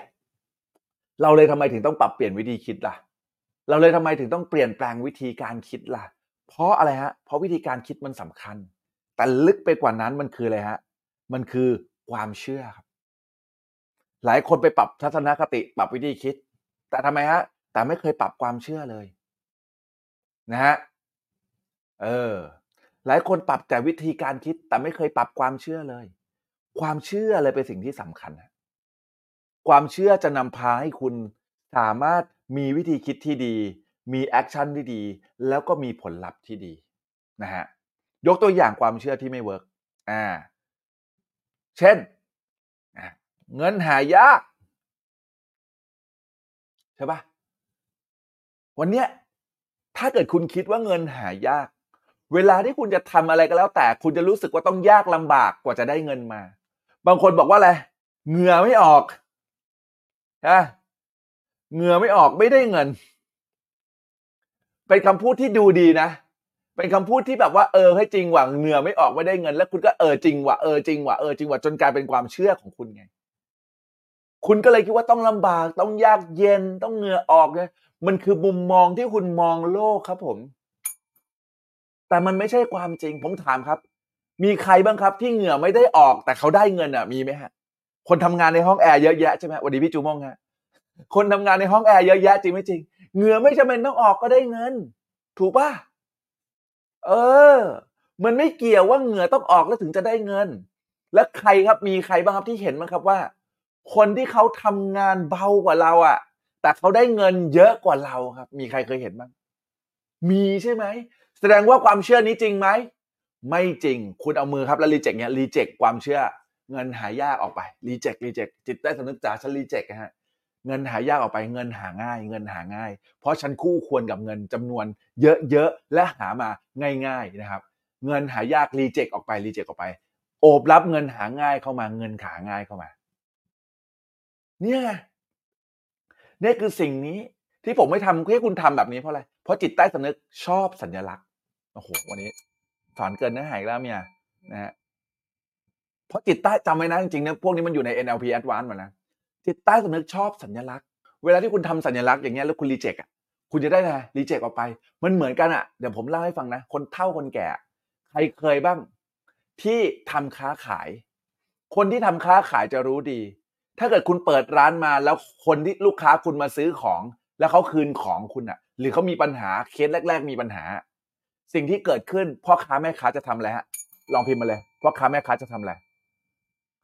เราเลยทำไมถึงต้องปรับเปลี่ยนวิธีคิดล่ะ เราเลยทำไมถึงต้องเปลี่ยนแปลงวิธีการคิดล่ะ เพราะอะไรฮะ เพราะวิธีการคิดมันสำคัญ แต่ลึกไปกว่านั้นมันคืออะไรฮะ มันคือความเชื่อครับ หลายคนไปปรับทัศนคติปรับวิธีคิด แต่ทำไมฮะ แต่ไม่เคยปรับความเชื่อเลย นะฮะ เออ หลายคนปรับแต่วิธีการคิด แต่ไม่เคยปรับความเชื่อเลย ความเชื่อเลยเป็นสิ่งที่สำคัญฮะความเชื่อจะนำพาให้คุณ สามารถมีวิธีคิดที่ดี มี action ที่ดี แล้วก็มีผลลัพธ์ที่ดีนะฮะยกตัวอย่างความเชื่อที่ไม่เวิร์กอ่า เช่น เงินหายากใช่ปะวันเนี้ยถ้าเกิดคุณคิดว่าเงินหายาก เวลาที่คุณจะทำอะไรก็แล้ว แต่คุณจะรู้สึกว่าต้องยากลำบากกว่าจะได้เงินมา บางคนบอกว่าอะไรเหงื่อไม่ออกนะ เหงื่อไม่ออกไม่ได้เงิน เป็นคำพูดที่ดูดีนะ เป็นคำพูดที่แบบว่าเออให้จริงว่ะเหงื่อไม่ออกไม่ได้เงิน แล้วคุณก็เออจริงว่ะเออจริงว่ะเออจริงว่ะจนกลายเป็นความเชื่อของคุณไง คุณก็เลยคิดว่าต้องลำบาก ต้องยากเย็นต้องเหงื่อออกเนี่ยมันคือมุมมองที่คุณมองโลกครับผม แต่มันไม่ใช่ความจริง ผมถามครับ มีใครบ้างครับ ที่เหงื่อไม่ได้ออก แต่เขาได้เงินอะ มีไหมฮะ คนทำงานในห้องแอร์เยอะแยะใช่ไหมสวัสดีพี่จูมองฮะ คนทำงานในห้องแอร์เยอะแยะจริงไม่จริงเหงื่อไม่จำเป็นต้องออกก็ได้เงิน ถูกปะเออ มันไม่เกี่ยวว่าเหงื่อต้องออกแล้วถึงจะได้เงิน แล้วใครครับมีใครบ้างครับที่เห็นมั้งครับว่า คนที่เขาทำงานเบากว่าเราอะ แต่เขาได้เงินเยอะกว่าเราครับ มีใครเคยเห็นบ้างมีใช่ไหมแสดงว่าความเชื่อนี้จริงไหมไม่จริง คุณเอามือครับแล้วรีเจ็คเนี้ยรีเจ็คความเชื่อ เงินหายากออกไปรีเจ็ครีเจ็คจิตใต้สำนึกจ๋าฉันรีเจ็คฮะ เงินหายากออกไปเงินหาง่าย เงินหาง่าย เพราะฉันคู่ควรกับเงินจำนวนเยอะๆและหามาง่าย ๆนะครับ เงินหายากรีเจ็คออกไปรีเจ็คออกไป โอบรับเงินหาง่ายเข้ามาเงินขาง่ายเข้ามา เนี่ยเนี่ยคือสิ่งนี้ที่ผมไม่ทำให้คุณทำแบบนี้เพราะอะไร เพราะจิตใต้สำนึกชอบสัญลักษณ์โอ้โหวันนี้สอนเกินเนื้อหาอีกแล้วเมียนะฮะเพราะจิตใต้จำไว้นะจริงๆเนี่ยพวกนี้มันอยู่ใน NLP Advanced หมดนะ จิตใต้สำนึกชอบสัญลักษณ์ เวลาที่คุณทำสัญลักษณ์อย่างเงี้ยแล้วคุณรีเจ็คอะคุณจะได้ไงรีเจ็คออกไป มันเหมือนกันอะเดี๋ยวผมเล่าให้ฟังนะ คนเฒ่าคนแก่ ใครเคยบ้าง ที่ทำค้าขาย คนที่ทำค้าขายจะรู้ดี ถ้าเกิดคุณเปิดร้านมาแล้วคนที่ลูกค้าคุณมาซื้อของ แล้วเขาคืนของคุณอะ หรือเขามีปัญหาเคสแรก ๆ มีปัญหา สิ่งที่เกิดขึ้นพ่อค้าแม่ค้าจะทำอะไรฮะลองพิมพ์มาเลยพ่อค้าแม่ค้าจะทำอะไร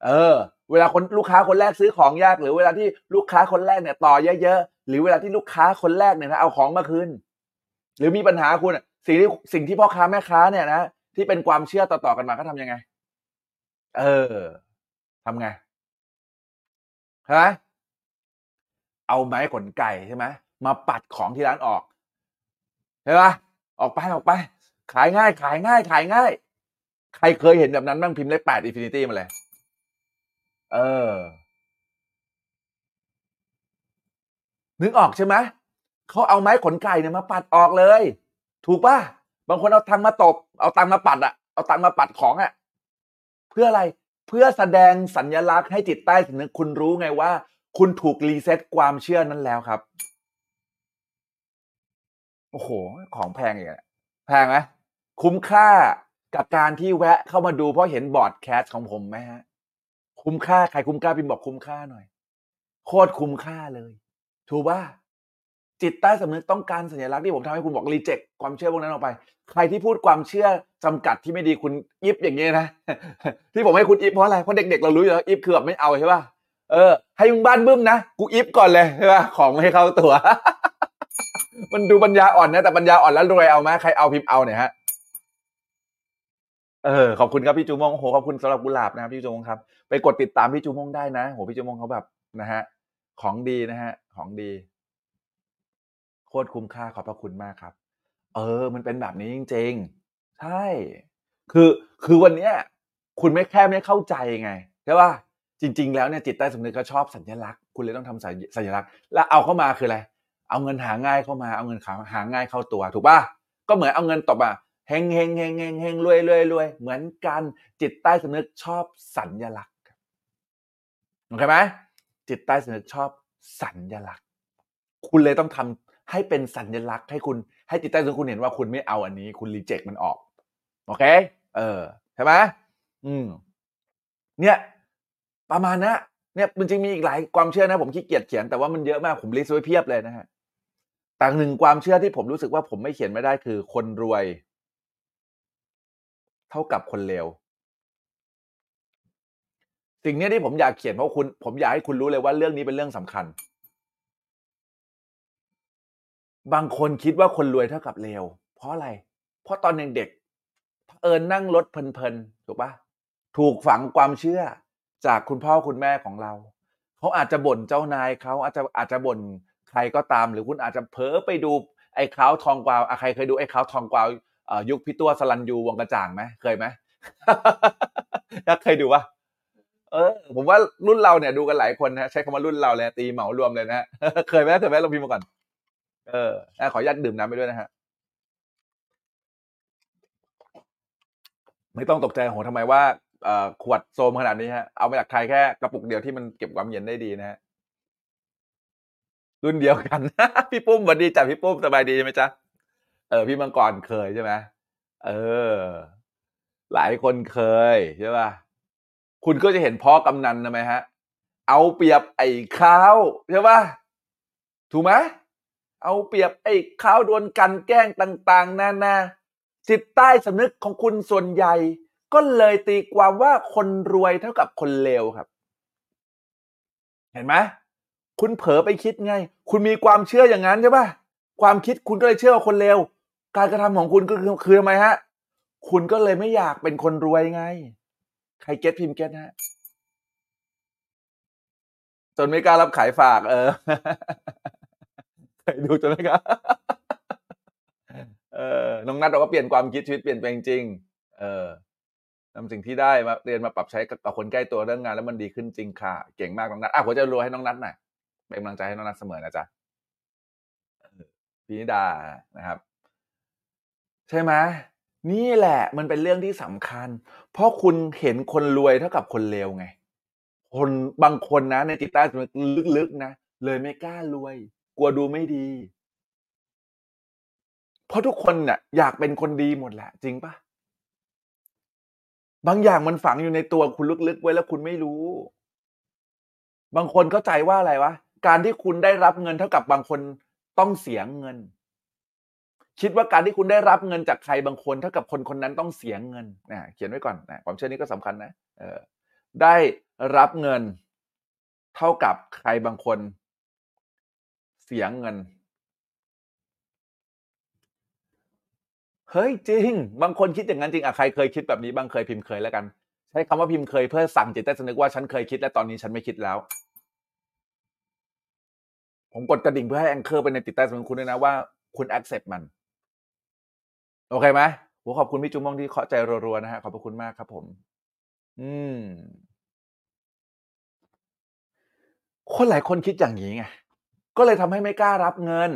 เออ เวลาคนลูกค้าคนแรกซื้อของยาก หรือเวลาที่ลูกค้าคนแรกเนี่ยต่อเยอะๆหรือเวลาที่ลูกค้าคนแรกเนี่ยนะเอาของมาคืนหรือมีปัญหาคุณสิ่งที่สิ่งที่พ่อค้าแม่ค้าเนี่ยนะที่เป็นความเชื่อต่อๆกันมาเขาทำยังไง เออทำไงใช่ไหมเอาไม้ขนไก่ใช่ไหมมาปัดของที่ร้านออกใช่ปะออกไปออกไป ขายง่าย ขายง่าย ขายง่าย ใครเคยเห็นแบบนั้นบ้างพิมพ์เลขแปด infinity มาเลย เออ นึกออกใช่ไหมเขาเอาไม้ขนไก่เนี่ยมาปัดออกเลย ถูกป่ะ บางคนเอาตังมาตบ เอาตังมาปัดอะเอาตังมาปัดของอะเพื่ออะไรเพื่อแสดงสัญญลักษณ์ให้จิตใต้สำนึกคุณรู้ไงว่า คุณถูก reset ความเชื่อนั้นแล้วครับ โอ้โห ของแพงอย่างเงี้ยแพงไหมคุ้มค่ากับการที่แวะเข้ามาดูเพราะเห็นบอร์ดแคสของผมไหมฮะ คุ้มค่าใครคุ้มค่าพิมพ์บอกคุ้มค่าหน่อย โคตรคุ้มค่าเลย ถูกป่ะจิตใต้สำนึกต้องการสัญลักษณ์ที่ผมทำให้คุณบอกรีเจ็คความเชื่อพวกนั้นออกไป ใครที่พูดความเชื่อจำกัดที่ไม่ดีคุณอิฟอย่างเงี้ยนะที่ผมให้คุณอิฟเพราะอะไรเพราะเด็กๆเรารู้อยู่แล้วอิฟคือแบบไม่เอาใช่ป่ะเออให้มึงบ้านบึ้มนะกูอิฟก่อนเลยใช่ป่ะของไม่ให้เข้าตัว มันดูปัญญาอ่อนนะแต่ปัญญาอ่อนแล้วรวยเอาไหมใครเอาพิมพ์เอาเนี่ยฮะ เออขอบคุณครับพี่จูมงโอ้โหขอบคุณสำหรับกุหลาบนะครับพี่จูมงครับ ไปกดติดตามพี่จูมงได้นะโหพี่จูมงเขาแบบนะฮะของดีนะฮะ ของดี โคตรคุ้มค่าขอบพระคุณมากครับ เออ มันเป็นแบบนี้จริงๆ ใช่ คือคือวันเนี้ย คุณไม่แค่ไม่เข้าใจไงใช่ป่ะจริง ๆ แล้วเนี่ยจิตใต้สำนึกก็ชอบสัญลักษณ์ คุณเลยต้องทำสัญญลักษณ์ แล้วเอาเข้ามาคืออะไรเอาเงินหาง่ายเข้ามาเอาเงินขาหาง่ายเข้าตัว ถูกป่ะก็เหมือนเอาเงินตบอะ เฮงเฮงเฮงเฮงเฮงรวยรวยรวยเหมือนกันจิตใต้สำนึกชอบสัญลักษณ์โอเคไหมจิตใต้สำนึกชอบสัญลักษณ์ คุณเลยต้องทำให้เป็นสัญลักษณ์ให้คุณให้จิตใต้สำนึกคุณเห็นว่าคุณไม่เอาอันนี้ คุณรีเจ็คมันออกโอเค เออใช่ไหมอืม เนี่ย ประมาณนะเนี่ยมันจริงมีอีกหลายความเชื่อนะผมขี้เกียจเขียนแต่ว่ามันเยอะมากผมลิสต์ไว้เพียบเลยนะฮะแต่หนึ่งความเชื่อที่ผมรู้สึกว่าผมไม่เขียนไม่ได้คือ คนรวย เท่ากับคนเลวสิ่งนี้ที่ผมอยากเขียนเพราะคุณ ผมอยากให้คุณรู้เลยว่าเรื่องนี้เป็นเรื่องสำคัญ บางคนคิดว่าคนรวยเท่ากับเลวเพราะอะไร เพราะตอนเด็กๆเอิญนั่งรถเพลินๆถูกปะถูกฝังความเชื่อจากคุณพ่อคุณแม่ของเรา เขาอาจจะบ่นเจ้านายเขาอาจจะอาจจะบ่นใครก็ตาม หรือคุณอาจจะเผลอไปดูไอ้ขาวทองกวาวอะใครเคยดูไอ้ขาวทองกวาว ยุคพี่ตัวสลันยูวงกระจ่างไหมเคยไหมยักเคยดูปะเออผมว่ารุ่นเราเนี่ยดูกันหลายคนนะใช้คำว่ารุ่นเราเลยตีเหมารวมเลยนะเคยไหมเคยไหมลองพิมพ์มาก่อน เออขออนุญาตดื่มน้ำไปด้วยนะฮะไม่ต้องตกใจโหทำไมว่าเออขวดโซมขนาดนี้ฮะ เอามาจากใครแค่กระปุกเดียวที่มันเก็บความเย็นได้ดีนะฮะ รุ่นเดียวกัน พี่ปุ้มสวัสดีจ้ะพี่ปุ้มสบายดีไหมจ๊ะ เออ พี่มังกรเคยใช่ไหมเออ หลายคนเคยใช่ป่ะคุณก็จะเห็นพ่อกำนันนะไหมฮะ เอาเปรียบไอ้ข้าวใช่ป่ะถูกไหมเอาเปรียบไอ้ข้าวโดนกันแกล้งต่าง ๆนานาจิตใต้สำนึกของคุณส่วนใหญ่ ก็เลยตีความว่าคนรวยเท่ากับคนเลวครับ เห็นไหมคุณเผลอไปคิดไง คุณมีความเชื่ออย่างนั้นใช่ป่ะความคิดคุณก็เลยเชื่อว่าคนเลว การกระทำของคุณก็คือคือทำไมฮะ คุณก็เลยไม่อยากเป็นคนรวยไง ใครเก็ตพิมพ์เก็ตฮะจนไม่กล้ารับขายฝาก เออเคยดูจนไม่กล้าเออน้องนัทเราก็เปลี่ยนความคิดชีวิตเปลี่ยนไปจริงๆเออนำสิ่งที่ได้มาเรียนมาปรับใช้กับคนใกล้ตัวเรื่องงานแล้วมันดีขึ้นจริงค่ะ เก่งมากน้องนัทอะผมจะรัวให้น้องนัทหน่อยเป็นกำลังใจให้น้องนัทเสมอนะจ๊ะพีนิดานะครับ ใช่ไหมนี่แหละมันเป็นเรื่องที่สำคัญ เพราะคุณเห็นคนรวยเท่ากับคนเลวไง คนบางคนนะในจิตใต้สำนึกลึกๆนะเลยไม่กล้ารวย กลัวดูไม่ดี เพราะทุกคนเนี่ยอยากเป็นคนดีหมดแหละ จริงปะบางอย่างมันฝังอยู่ในตัวคุณลึกๆไว้แล้วคุณไม่รู้ บางคนเข้าใจว่าอะไรวะการที่คุณได้รับเงินเท่ากับบางคนต้องเสียเงิน คิดว่าการที่คุณได้รับเงินจากใครบางคนเท่ากับคนคนนั้นต้องเสียเงินนะเขียนไว้ก่อนนะความเชื่อนี้ก็สำคัญนะเออได้รับเงิน เท่ากับใครบางคน เสียเงินเฮ้ยจริง บางคนคิดอย่างนั้นจริงอะใครเคยคิดแบบนี้บางเคยพิมพ์เคยแล้วกัน ใช้คำว่าพิมพ์เคยเพื่อสั่งจิตใต้สำนึกว่าฉันเคยคิดและตอนนี้ฉันไม่คิดแล้ว ผมกดกระดิ่งเพื่อให้แองเกอร์ไปในจิตใต้สำนึกคุณด้วยนะว่าคุณ accept มัน โอเคไหมผมขอบคุณพี่จุ้มมองที่เคาะใจรัวๆนะฮะขอบพระคุณมากครับผม อืม คนหลายคนคิดอย่างนี้ไงก็เลยทำให้ไม่กล้ารับเงิน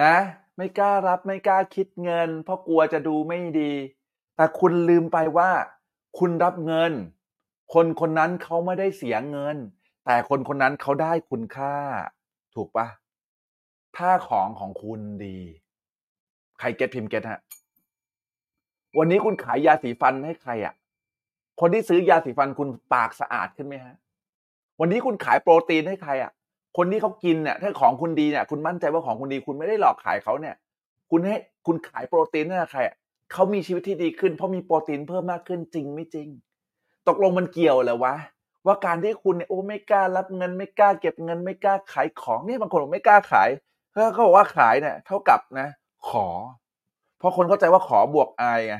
นะ ไม่กล้ารับไม่กล้าคิดเงิน เพราะกลัวจะดูไม่ดี แต่คุณลืมไปว่า คุณรับเงิน คนคนนั้นเขาไม่ได้เสียเงิน แต่คนคนนั้นเขาได้คุณค่า ถูกปะถ้าของของคุณดี ใครเก็ตพิมพ์เก็ตฮะ วันนี้คุณขายยาสีฟันให้ใครอะ่ะ คนที่ซื้อยาสีฟันคุณปากสะอาดขึ้นไหมฮะ วันนี้คุณขายโปรตีนให้ใครอะ่ะ คนที่เขากินเนี่ยถ้าของคุณดีเนี่ย คุณมั่นใจว่าของคุณดี คุณไม่ได้หลอกขายเขาเนี่ย คุณให้คุณขายโปรตีนให้ใครอะเขามีชีวิตที่ดีขึ้นเพราะมีโปรตีนเพิ่มมากขึ้นจริงไม่จริง ตกลงมันเกี่ยวเหรอวะว่าการที่คุณเนี่ยโอ้ไม่กล้ารับเงินไม่กล้าเก็บเงินไม่กล้าขายของเนี่ยบางคนบอกไม่กล้าขายเพราะเขาบอกว่าขายเนี่ยเท่ากับนะ ขอ เพราะคนเข้าใจว่าขอบวกอายไง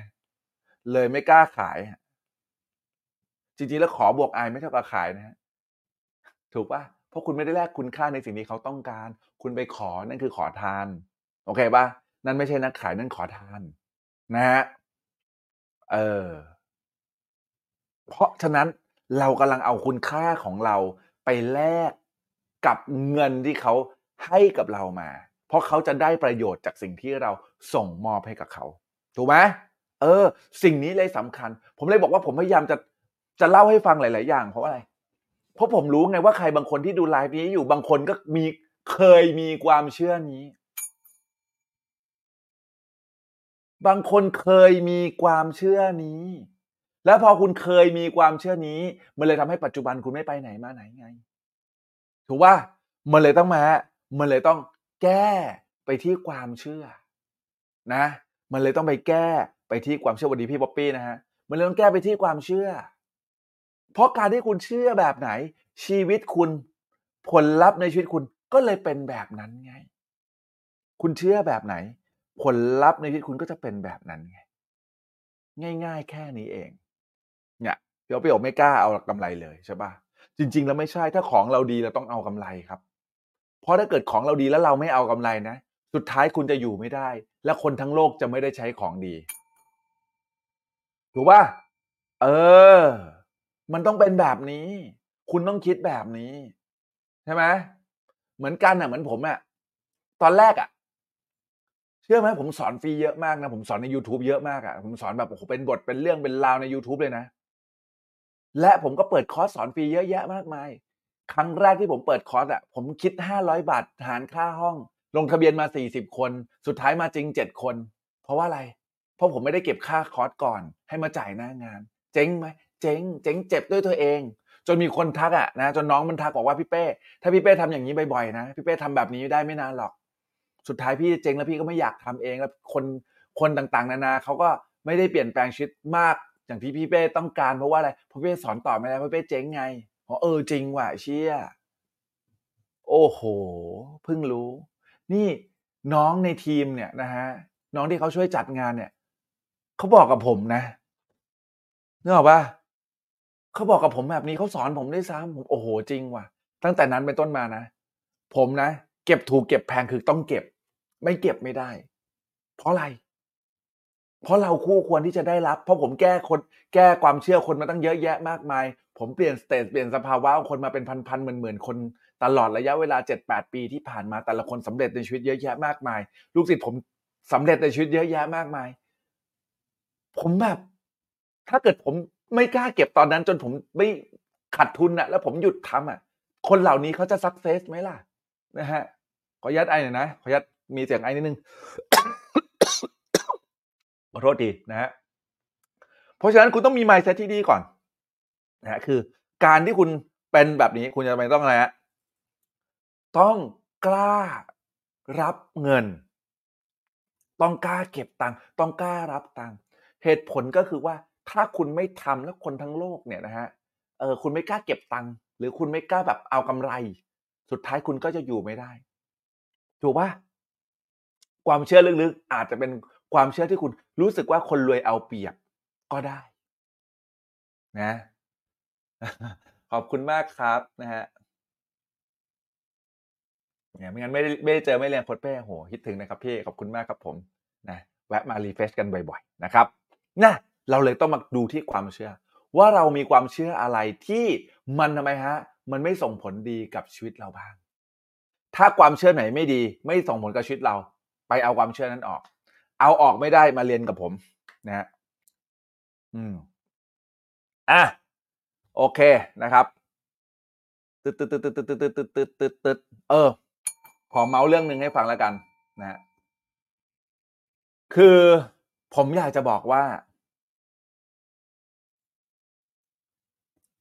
เลยไม่กล้าขาย จริงๆแล้วขอบวกอายไม่เท่ากับขายนะฮะถูกปะเพราะคุณไม่ได้แลกคุณค่าในสิ่งที่เขาต้องการ คุณไปขอนั่นคือขอทาน โอเคปะนั่นไม่ใช่นักขายนั่นขอทาน นะฮะเออ เพราะฉะนั้นเรากำลังเอาคุณค่าของเราไปแลกกับเงินที่เขาให้กับเรามา เพราะเขาจะได้ประโยชน์จากสิ่งที่เราส่งมอบให้กับเขา ถูกไหมเออ สิ่งนี้เลยสำคัญ ผมเลยบอกว่าผมพยายามจะจะเล่าให้ฟังหลาย ๆ อย่าง เพราะอะไร เพราะผมรู้ไงว่าใครบางคนที่ดูไลฟ์นี้อยู่บางคนก็มีเคยมีความเชื่อนี้ บางคนเคยมีความเชื่อนี้ แล้วพอคุณเคยมีความเชื่อนี้ มันเลยทำให้ปัจจุบันคุณไม่ไปไหนมาไหนไง ถูกว่ามันเลยต้องมา มันเลยต้อง แก้ไปที่ความเชื่อ นะ มันเลยต้องไปแก้ไปที่ความเชื่อวันดีพี่ป๊อปปี้นะฮะมันเลยต้องแก้ไปที่ความเชื่อ เพราะการที่คุณเชื่อแบบไหน ชีวิตคุณผลลัพธ์ในชีวิตคุณก็เลยเป็นแบบนั้นไง คุณเชื่อแบบไหน ผลลัพธ์ในชีวิตคุณก็จะเป็นแบบนั้นไง ง่าย ๆ แค่นี้เอง เนี่ยพี่อ๊อฟพี่โอไม่กล้าเอากำไรเลยใช่ปะจริง ๆ แล้วไม่ใช่ถ้าของเราดีเราต้องเอากำไรครับ เพราะถ้าเกิดของเราดีแล้วเราไม่เอากำไรนะ สุดท้ายคุณจะอยู่ไม่ได้ และคนทั้งโลกจะไม่ได้ใช้ของดี ถูกป่ะเออ มันต้องเป็นแบบนี้ คุณต้องคิดแบบนี้ ใช่ไหมเหมือนกันอะเหมือนผมอะตอนแรกอะ เชื่อไหมผมสอนฟรีเยอะมากนะ ผมสอนใน YouTube เยอะมากอะ่ะผมสอนแบบโอ้โหเป็นบทเป็นเรื่องเป็นราวใน YouTube เลยนะ และผมก็เปิดคอร์สสอนฟรีเยอะแยะมากมาย ครั้งแรกที่ผมเปิดคอร์สอะผมคิดห้าร้อยบาทหารค่าห้อง ลงทะเบียนมาสี่สิบคน สุดท้ายมาจริงเจ็ดคน เพราะว่าอะไร เพราะผมไม่ได้เก็บค่าคอร์สก่อน ให้มาจ่ายหน้างาน เจ๊งไหมเจ๊ง เจ๊งเจ็บด้วยตัวเอง จนมีคนทักอะนะจนน้องมันทักบอกว่าพี่เป้ถ้าพี่เป้ทำอย่างนี้บ่อยๆนะพี่เป้ทำแบบนี้ได้ไม่นานหรอก สุดท้ายพี่เจ๊งแล้วพี่ก็ไม่อยากทำเองแล้วคนคนต่างๆ นานาเขาก็ไม่ได้เปลี่ยนแปลงชีวิตมากอย่างที่พี่เป้ต้องการเพราะว่าอะไรเพราะพี่เป้สอนต่อไม่ได้เพราะพี่เป้เจ๊งไง เพราะเออจริงว่ะเชี่ยโอ้โหเพิ่งรู้ นี่น้องในทีมเนี่ยนะฮะน้องที่เขาช่วยจัดงานเนี่ยเขาบอกกับผมนะนึกออกปะเขาบอกกับผมแบบนี้เขาสอนผมด้วยซ้ำผมโอ้โหจริงว่ะ ตั้งแต่นั้นเป็นต้นมานะ ผมนะ เก็บถูกเก็บแพงคือต้องเก็บ ไม่เก็บไม่ได้ เพราะอะไร เพราะเราคู่ควรที่จะได้รับ เพราะผมแก้คนแก้ความเชื่อคนมาตั้งเยอะแยะมากมาย ผมเปลี่ยนสเตจเปลี่ยนสภาวะคนมาเป็นพันๆหมื่นๆคนตลอดระยะเวลา 7-8 ปีที่ผ่านมาแต่ละคนสำเร็จในชีวิตเยอะแยะมากมาย ลูกศิษย์ผมสำเร็จในชีวิตเยอะแยะมากมาย ผมแบบ ถ้าเกิดผมไม่กล้าเก็บตอนนั้น จนผมไม่ขาดทุนอะแล้วผมหยุดทำอะคนเหล่านี้เขาจะสักเซสไหมล่ะ นะฮะขออนุญาตไอหน่อยนะขออนุญาตมีเสียงไอนิดนึง ขอโทษทีนะฮะเพราะฉะนั้นคุณต้องมี mindset ที่ดีก่อนนะฮะคือการที่คุณเป็นแบบนี้คุณจะไม่ต้องอะไรฮะต้องกล้ารับเงิน ต้องกล้าเก็บตังค์ต้องกล้ารับตังค์เหตุผลก็คือว่าถ้าคุณไม่ทำแล้วคนทั้งโลกเนี่ยนะฮะเออคุณไม่กล้าเก็บตังค์หรือคุณไม่กล้าแบบเอากำไร สุดท้ายคุณก็จะอยู่ไม่ได้ ถูกปะความเชื่อลึกๆอาจจะเป็น ความเชื่อที่คุณรู้สึกว่าคนรวยเอาเปรียบก็ได้ นะ ขอบคุณมากครับนะฮะเนี่ยไม่งั้นไม่ได้ไม่ได้เจอไม่เรียนโคดเป้โหคิดถึงนะครับพี่ขอบคุณมากครับผมนะแวะมารีเฟชกันบ่อยๆนะครับนะเราเลยต้องมาดูที่ความเชื่อ ว่าเรามีความเชื่ออะไรที่มันทำไมฮะ มันไม่ส่งผลดีกับชีวิตเราบ้าง ถ้าความเชื่อไหนไม่ดี ไม่ส่งผลกับชีวิตเรา ไปเอาความเชื่อนั้นออก เอาออกไม่ได้มาเรียนกับผมนะฮะอืมอะโอเคนะครับตึ๊ดตึ๊ดตึ๊ดตึ๊ดตึ๊ดตึ๊ดตึ๊ดตึ๊ดตึ๊ดเออ ขอเมาส์เรื่องหนึ่งให้ฟังแล้วกัน นะฮะคือผมอยากจะบอกว่า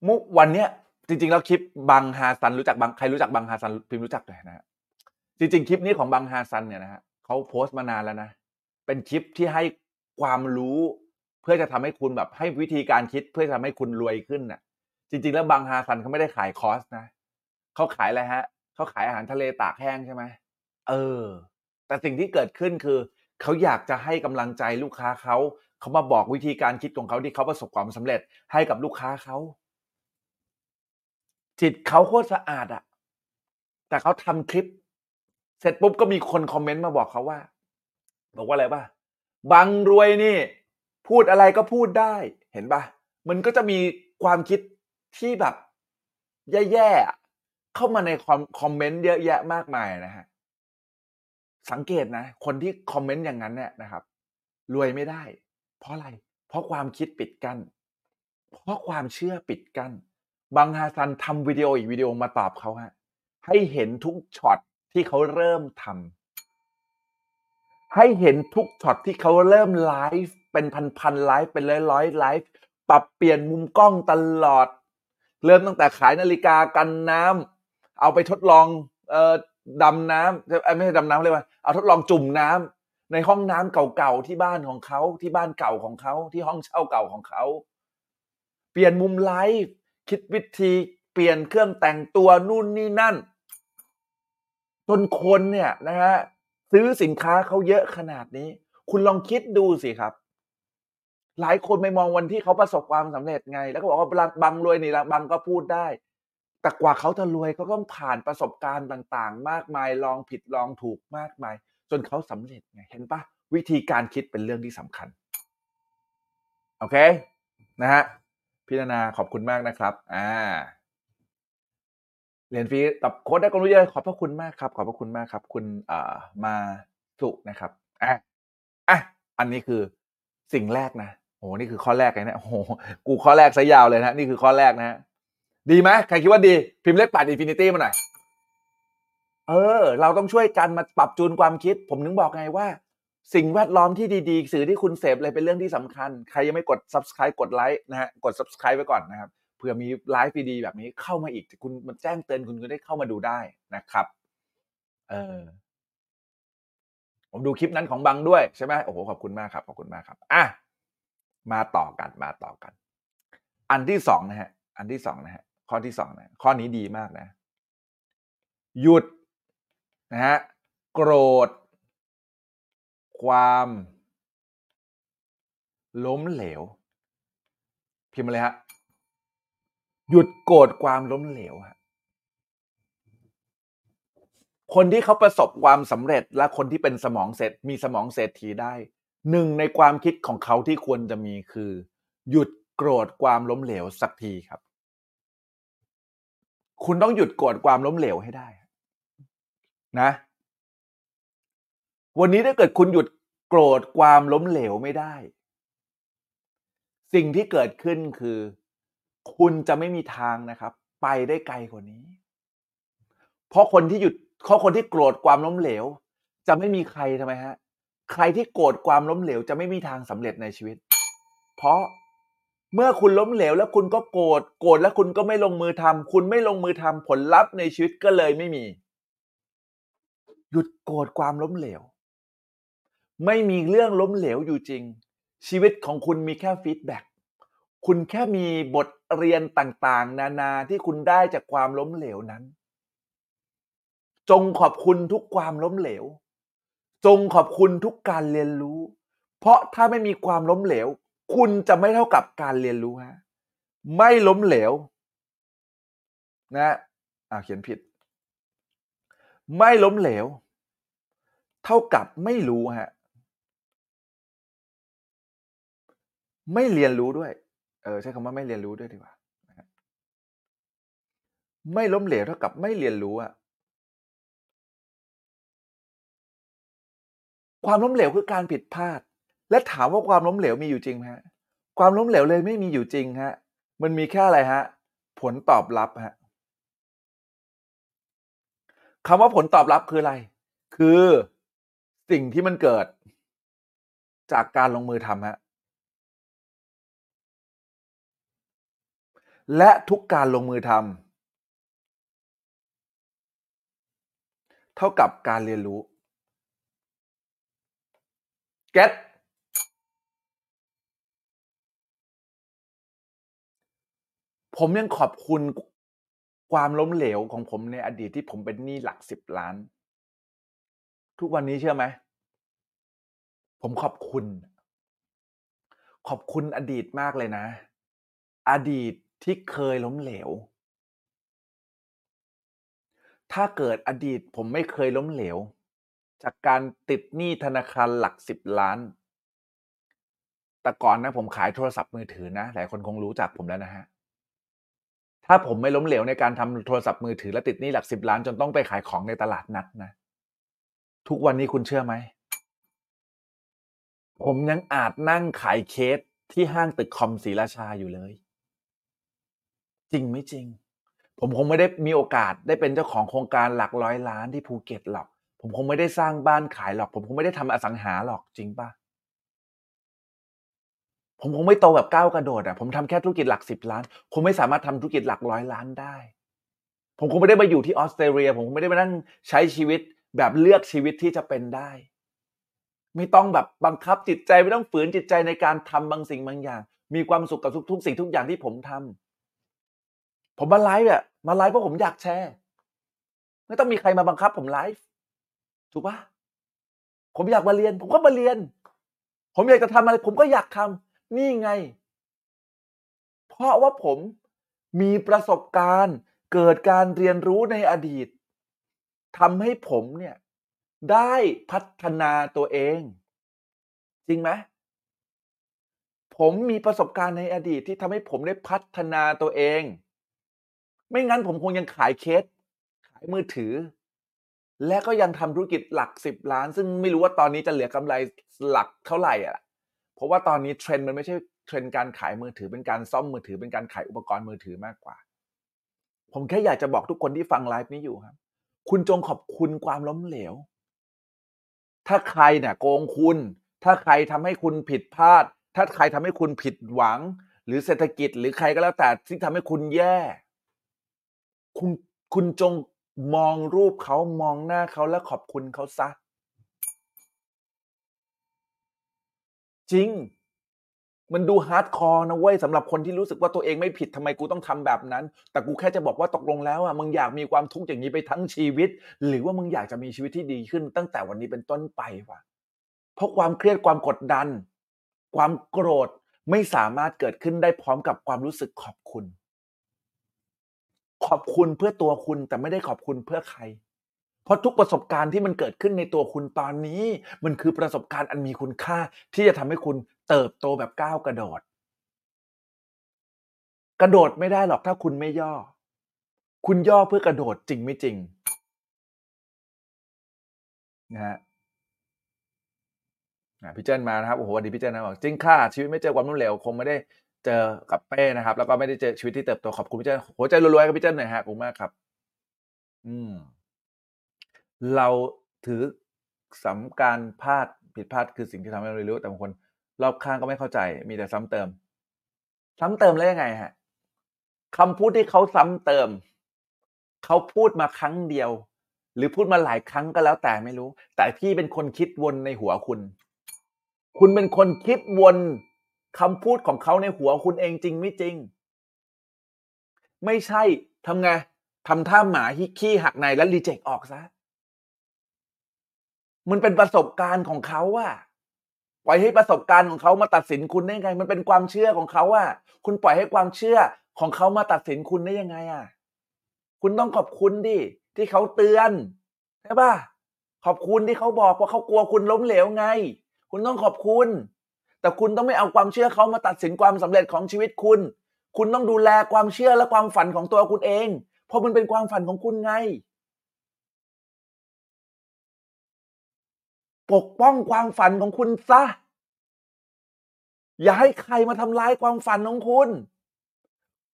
ทุกวันเนี้ย จริง ๆ แล้วคลิปบังฮาซันรู้จักบังใครรู้จักบังฮาซันพิมพ์รู้จักเลยนะฮะจริง ๆ คลิปนี้ของบังฮาซันเนี่ยนะฮะเขาโพสต์มานานแล้วนะ เป็นคลิปที่ให้ความรู้เพื่อจะทำให้คุณแบบให้วิธีการคิดเพื่อจะทำให้คุณรวยขึ้นน่ะ จริง ๆ แล้วบังฮาซันเขาไม่ได้ขายคอร์สนะเขาขายอะไรฮะเขาขายอาหารทะเลตากแห้งใช่ไหมเออ แต่สิ่งที่เกิดขึ้นคือเขาอยากจะให้กำลังใจลูกค้าเขาเขามาบอกวิธีการคิดของเขาที่เขาประสบความสำเร็จให้กับลูกค้าเขาจิตเขาโคตรสะอาดอะแต่เขาทำคลิป เสร็จปุ๊บก็มีคนคอมเมนต์มาบอกเขาว่า บอกว่าอะไรป่ะบังรวยนี่ พูดอะไรก็พูดได้ เห็นป่ะ มันก็จะมีความคิดที่แบบ แย่ๆเข้ามาในคอมคอมเมนต์เยอะแยะมากมายนะฮะสังเกตนะ คนที่คอมเมนต์อย่างนั้นเนี่ยนะครับ รวยไม่ได้ เพราะอะไร เพราะความคิดปิดกัน้นเพราะความเชื่อปิดกัน้นบังฮาซันทำวิดีโออีกวิดีโอมาตอบเขาฮะให้เห็นทุกช็อตที่เขาเริ่มทำ ให้เห็นทุกช็อตที่เขาเริ่มไลฟ์เป็นพันๆไลฟ์เป็นร้อยๆไลฟ์ปรับเปลี่ยนมุมกล้องตลอด เริ่มตั้งแต่ขายนาฬิกากันน้ำเอาไปทดลองเอ่อดำน้ำเอ้ไม่ใช่ดำน้ำเลยว่าเอาทดลองจุ่มน้ำในห้องน้ำเก่าๆที่บ้านของเขาที่บ้านเก่าของเขาที่ห้องเช่าเก่าของเขา เปลี่ยนมุมไลฟ์คิดวิธีเปลี่ยนเครื่องแต่งตัวนู่นนี่นั่นจนคนเนี่ยนะฮะ ซื้อสินค้าเขาเยอะขนาดนี้ คุณลองคิดดูสิครับ หลายคนไม่มองวันที่เขาประสบความสำเร็จไง แล้วก็บอกว่าบังบังรวยนี่บังก็พูดได้ แต่กว่าเขาจะรวยเขาต้องผ่านประสบการณ์ต่าง ๆ มากมายลองผิดลองถูกมากมาย จนเขาสำเร็จไงเห็นปะวิธีการคิดเป็นเรื่องที่สำคัญโอเคนะฮะพิจารณาขอบคุณมากนะครับ อ่า เรียนฟรีกับโค้ชได้ความรู้เยอะขอบพระคุณมากครับ ขอบพระคุณมากครับ คุณเอ่อมาสุนะครับอะอะอันนี้คือสิ่งแรกนะโหนี่คือข้อแรกเลยนะโอ้โหกูข้อแรกซะยาวเลยนะนี่คือข้อแรกนะ ดีไหมใครคิดว่าดี พิมพ์เลขแปด infinity มาหน่อยเออ เราต้องช่วยกันมาปรับจูนความคิด ผมถึงบอกไงว่า สิ่งแวดล้อมที่ดีๆ สื่อที่คุณเสพอะไรเป็นเรื่องที่สำคัญ ใครยังไม่กด subscribe กดไลค์นะฮะกด subscribe ไว้ก่อนนะครับ เผื่อมีไลฟ์ดีๆแบบนี้เข้ามาอีกคุณมันแจ้งเตือนคุณก็ได้เข้ามาดูได้นะครับ เออผมดูคลิปนั้นของบังด้วยใช่ไหมโอ้โหขอบคุณมากครับขอบคุณมากครับอะมาต่อกันมาต่อกัน อันที่สองนะฮะ อันที่สองนะฮะข้อที่สองนะข้อนี้ดีมากนะ หยุดนะฮะโกรธ ความ ล้มเหลว พิมพ์มาเลยฮะ หยุดโกรธความล้มเหลวฮะคนที่เขาประสบความสำเร็จและคนที่เป็นสมองเศรษฐมีสมองเศรษฐีได้ หนึ่งในความคิดของเขาที่ควรจะมีคือ หยุดโกรธความล้มเหลวสักทีครับ คุณต้องหยุดโกรธความล้มเหลวให้ได้ นะ วันนี้ถ้าเกิดคุณหยุดโกรธความล้มเหลวไม่ได้ สิ่งที่เกิดขึ้นคือ คุณจะไม่มีทางนะครับ ไปได้ไกลกว่านี้ เพราะคนที่หยุดเพราะคนที่โกรธความล้มเหลว จะไม่มีใครทำไมฮะ ใครที่โกรธความล้มเหลว จะไม่มีทางสำเร็จในชีวิต เพราะเมื่อคุณล้มเหลว แล้วคุณก็โกรธโกรธแล้วคุณก็ไม่ลงมือทำคุณไม่ลงมือทำผลลัพธ์ในชีวิตก็เลยไม่มี หยุดโกรธความล้มเหลว ไม่มีเรื่องล้มเหลวอยู่จริง ชีวิตของคุณมีแค่ feedback คุณแค่มีบทเรียนต่างๆ นานาที่คุณได้จากความล้มเหลวนั้น จงขอบคุณทุกความล้มเหลว จงขอบคุณทุกการเรียนรู้ เพราะถ้าไม่มีความล้มเหลว คุณจะไม่เท่ากับการเรียนรู้ฮะไม่ล้มเหลว นะอ่าเขียนผิด ไม่ล้มเหลว เท่ากับไม่รู้ฮะไม่เรียนรู้ด้วย เออใช้คำว่าไม่เรียนรู้ด้วยดีกว่าไม่ล้มเหลวเท่ากับไม่เรียนรู้อะความล้มเหลวคือการผิดพลาด และถามว่าความล้มเหลวมีอยู่จริงไหมฮะ ความล้มเหลวเลยไม่มีอยู่จริงฮะ มันมีแค่อะไรฮะ ผลตอบรับฮะคำว่าผลตอบรับคืออะไร คือสิ่งที่มันเกิด จากการลงมือทำฮะ และทุกการลงมือทำเท่ากับการเรียนรู้ get ผมยังขอบคุณความล้มเหลวของผมในอดีตที่ผมเป็นหนี้หลักสิบล้าน ทุกวันนี้เชื่อไหม ผมขอบคุณ ขอบคุณอดีตมากเลยนะ อดีต ที่เคยล้มเหลว ถ้าเกิดอดีตผมไม่เคยล้มเหลว จากการติดหนี้ธนาคารหลักสิบล้าน แต่ก่อนนะผมขายโทรศัพท์มือถือนะ หลายคนคงรู้จักผมแล้วนะฮะ ถ้าผมไม่ล้มเหลวในการทำโทรศัพท์มือถือและติดหนี้หลักสิบล้านจนต้องไปขายของในตลาดนัดนะ ทุกวันนี้คุณเชื่อไหม ผมยังอาจนั่งขายเคสที่ห้างตึกคอมศรีราชาอยู่เลย จริงไม่จริง ผมคงไม่ได้มีโอกาสได้เป็นเจ้าของโครงการหลักร้อยล้านที่ภูเก็ตหรอก ผมคงไม่ได้สร้างบ้านขายหรอก ผมคงไม่ได้ทำอสังหาหรอกจริงปะผมคงไม่โตแบบก้าวกระโดดอะผมทำแค่ธุรกิจหลักสิบล้านคงไม่สามารถทำธุรกิจหลักร้อยล้านได้ ผมคงไม่ได้มาอยู่ที่ออสเตรเลีย ผมคงไม่ได้มานั่งใช้ชีวิตแบบเลือกชีวิตที่จะเป็นได้ ไม่ต้องแบบบังคับจิตใจไม่ต้องฝืนจิตใจในการทำบางสิ่งบางอย่าง มีความสุขกับทุก ๆ สิ่งทุกอย่างที่ผมทำ ผมมาไลฟ์อะมาไลฟ์เพราะผมอยากแชร์ ไม่ต้องมีใครมาบังคับ ผมไลฟ์ถูกปะผมอยากมาเรียน ผมก็มาเรียน ผมอยากจะทำอะไร ผมก็อยากทำนี่ไง เพราะว่าผมมีประสบการณ์ เกิดการเรียนรู้ในอดีตทำให้ผมเนี่ยได้พัฒนาตัวเอง จริงไหมผมมีประสบการณ์ในอดีตที่ทำให้ผมได้พัฒนาตัวเอง ไม่งั้นผมคงยังขายเคส ขายมือถือ และก็ยังทำธุรกิจหลักสิบล้าน ซึ่งไม่รู้ว่าตอนนี้จะเหลือกำไรหลักเท่าไหร่อะเพราะว่าตอนนี้เทรนด์มันไม่ใช่เทรนด์การขายมือถือเป็นการซ่อมมือถือเป็นการขายอุปกรณ์มือถือมากกว่า ผมแค่อยากจะบอกทุกคนที่ฟังไลฟ์นี้อยู่ครับ คุณจงขอบคุณความล้มเหลว ถ้าใครเนี่ยโกงคุณ ถ้าใครทำให้คุณผิดพลาด ถ้าใครทำให้คุณผิดหวัง หรือเศรษฐกิจหรือใครก็แล้วแต่ที่ทำให้คุณแย่ คุณคุณจงมองรูปเขามองหน้าเขาและขอบคุณเขาซะ จริง มันดู hardcore นะเว้ยสำหรับคนที่รู้สึกว่าตัวเองไม่ผิดทำไมกูต้องทำแบบนั้น แต่กูแค่จะบอกว่าตกลงแล้วอะมึงอยากมีความทุกข์อย่างนี้ไปทั้งชีวิต หรือว่ามึงอยากจะมีชีวิตที่ดีขึ้น ตั้งแต่วันนี้เป็นต้นไปวะเพราะความเครียดความกดดัน ความโกรธไม่สามารถเกิดขึ้นได้พร้อมกับความรู้สึกขอบคุณ ขอบคุณเพื่อตัวคุณแต่ไม่ได้ขอบคุณเพื่อใคร เพราะทุกประสบการณ์ที่มันเกิดขึ้นในตัวคุณตอนนี้ มันคือประสบการณ์อันมีคุณค่าที่จะทำให้คุณเติบโตแบบก้าวกระโดด กระโดดไม่ได้หรอกถ้าคุณไม่ย่อ คุณย่อเพื่อกระโดดจริงไม่จริงนะฮะอะพี่เจ้นมานะครับโอ้โหสวัสดีพี่เจ้นนะบอกจริงค่ะชีวิตไม่เจอความล้มเหลวคงไม่ได้ เจอกับเป้นะครับ แล้วก็ไม่ได้เจอชีวิตที่เติบโตขอบคุณพี่เจ้นหัวใจรวยๆกับพี่เจ้นหน่อยฮะขอบคุณมากครับ อืม เราถือสำการพลาดผิดพลาดคือสิ่งที่ทำให้เราเรียนรู้แต่บางคน รอบข้างก็ไม่เข้าใจ มีแต่ซ้ำเติม ซ้ำเติมแล้วยังไงฮะคำพูดที่เขาซ้ำเติม เขาพูดมาครั้งเดียว หรือพูดมาหลายครั้งก็แล้วแต่ไม่รู้ แต่พี่เป็นคนคิดวนในหัวคุณ คุณเป็นคนคิดวน คำพูดของเขาในหัวคุณเองจริงไม่จริง ไม่ใช่ทำไงทำท่าหมาฮิขี้หักในแล้วรีเจ็คออกซะมันเป็นประสบการณ์ของเขาอะปล่อยให้ประสบการณ์ของเขามาตัดสินคุณได้ไง มันเป็นความเชื่อของเขาอะคุณปล่อยให้ความเชื่อของเขามาตัดสินคุณได้ยังไงอะคุณต้องขอบคุณดิที่เขาเตือนใช่ป่ะขอบคุณที่เขาบอกเพราะเขากลัวคุณล้มเหลวไง คุณต้องขอบคุณ แต่คุณต้องไม่เอาความเชื่อเขามาตัดสินความสำเร็จของชีวิตคุณ คุณต้องดูแลความเชื่อและความฝันของตัวคุณเอง เพราะมันเป็นความฝันของคุณไง ปกป้องความฝันของคุณซะ อย่าให้ใครมาทำร้ายความฝันของคุณ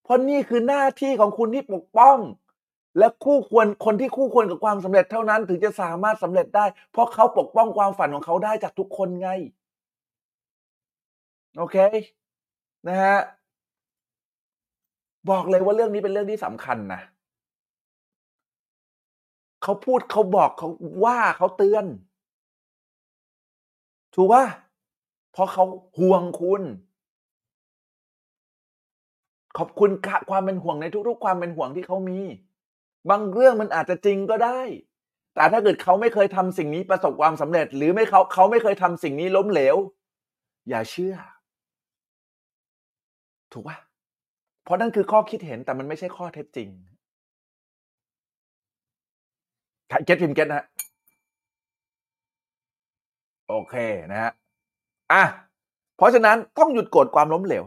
เพราะนี่คือหน้าที่ของคุณที่ปกป้อง และคู่ควรคนที่คู่ควรกับความสำเร็จเท่านั้น ถึงจะสามารถสำเร็จได้ เพราะเขาปกป้องความฝันของเขาได้จากทุกคนไง โอเค นะฮะ บอกเลยว่าเรื่องนี้เป็นเรื่องที่สำคัญนะเขาพูดเขาบอกเขาว่าเขาเตือน ถูกป่ะเพราะเขาห่วงคุณ ขอบคุณค่ะความเป็นห่วงในทุกๆ ความเป็นห่วงที่เขามี บางเรื่องมันอาจจะจริงก็ได้ แต่ถ้าเกิดเขาไม่เคยทำสิ่งนี้ประสบความสำเร็จ หรือไม่เขาเขาไม่เคยทำสิ่งนี้ล้มเหลว อย่าเชื่อ ถูกป่ะเพราะนั่นคือข้อคิดเห็นแต่มันไม่ใช่ข้อเท็จจริงเก็ตพิมเก็ตนะฮะโอเคนะฮะอะเพราะฉะนั้นต้องหยุดโกรธความล้มเหลว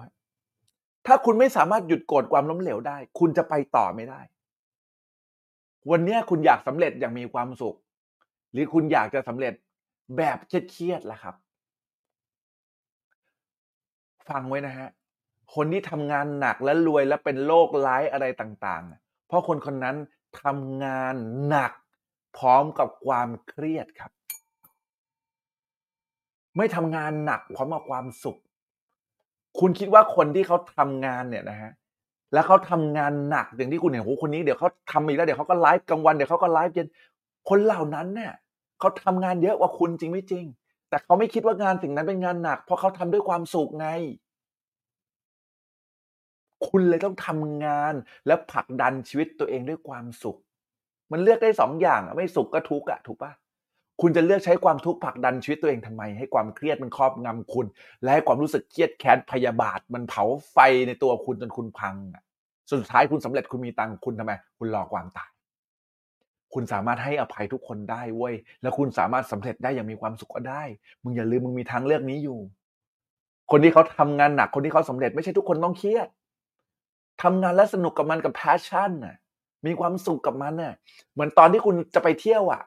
ถ้าคุณไม่สามารถหยุดโกรธความล้มเหลวได้ คุณจะไปต่อไม่ได้ วันนี้คุณอยากสำเร็จอย่างมีความสุข หรือคุณอยากจะสำเร็จแบบเครียดๆล่ะครับ ฟังไว้นะฮะ คนที่ทำงานหนักและรวยและเป็นโรคร้ายอะไรต่างๆ เพราะคนคนนั้นทำงานหนักพร้อมกับความเครียดครับ ไม่ทำงานหนักพร้อมกับความสุข คุณคิดว่าคนที่เขาทำงานเนี่ยนะฮะแล้วเขาทำงานหนักอย่างที่คุณเห็นโอ้คนนี้เดี๋ยวเขาทำอีกแล้วเดี๋ยวเขาก็ไลฟ์กลางวันเดี๋ยวเขาก็ไลฟ์เย็นคนเหล่านั้นเนี่ยเขาทำงานเยอะกว่าคุณจริงไม่จริง แต่เขาไม่คิดว่างานสิ่งนั้นเป็นงานหนัก เพราะเขาทำด้วยความสุขไง คุณเลยต้องทำงาน และผลักดันชีวิตตัวเองด้วยความสุข มันเลือกได้สองอย่างไม่สุขก็ทุกข์อะถูกปะคุณจะเลือกใช้ความทุกข์ผลักดันชีวิตตัวเองทำไม ให้ความเครียดมันครอบงำคุณ และให้ความรู้สึกเครียดแค้นพยาบาท มันเผาไฟในตัวคุณจนคุณพังอะสุดท้ายคุณสำเร็จคุณมีตังค์คุณทำไม คุณรอความตาย คุณสามารถให้อภัยทุกคนได้เว้ยแล้วคุณสามารถสำเร็จได้อย่างมีความสุขก็ได้ มึงอย่าลืมมึงมีทางเลือกนี้อยู่ คนที่เขาทำงานหนักคนที่เขาสำเร็จไม่ใช่ทุกคนต้องเครียด ทำงานแล้วสนุกกับมันกับ passion น่ะ มีความสุขกับมันน่ะ เหมือนตอนที่คุณจะไปเที่ยวอะ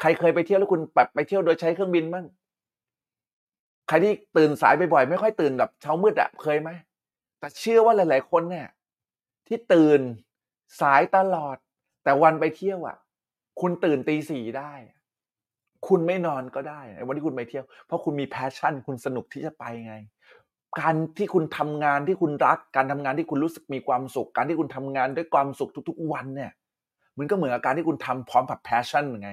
ใครเคยไปเที่ยวแล้วคุณแบบไปเที่ยวโดยใช้เครื่องบินบ้างใครที่ตื่นสายบ่อยๆไม่ค่อยตื่นแบบเช้ามืดอะเคยไหมแต่เชื่อว่าหลาย ๆ คนเนี่ย ที่ตื่นสายตลอด แต่วันไปเที่ยวอะ คุณตื่นตีสี่ได้ คุณไม่นอนก็ได้วันที่คุณไปเที่ยว เพราะคุณมี passion คุณสนุกที่จะไปไง การที่คุณทำงานที่คุณรัก การทำงานที่คุณรู้สึกมีความสุข การที่คุณทำงานด้วยความสุขทุก ๆ วันเนี่ย มันก็เหมือนกับการที่คุณทำพร้อมกับ passion ไง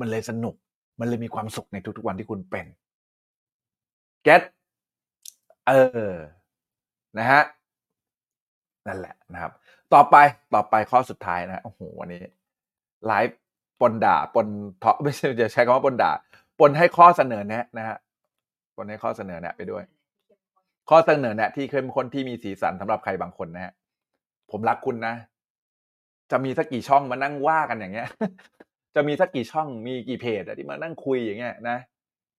มันเลยสนุก มันเลยมีความสุขในทุกๆ วันที่คุณเป็น get เออนะฮะนั่นแหละนะครับ ต่อไปต่อไปข้อสุดท้ายนะโอ้โหวันนี้ไลฟ์ปนด่าปนเทาะไม่ใช่จะใช้คำว่าปนด่าปนให้ข้อเสนอแนะนะฮะปนให้ข้อเสนอแนะไปด้วย ข้อเสนอแนะที่เข้มข้นที่มีสีสันสำหรับใครบางคนนะฮะผมรักคุณนะ จะมีสักกี่ช่องมานั่งว่ากันอย่างเงี้ย จะมีสักกี่ช่องมีกี่เพจที่มานั่งคุยอย่างเงี้ยนะ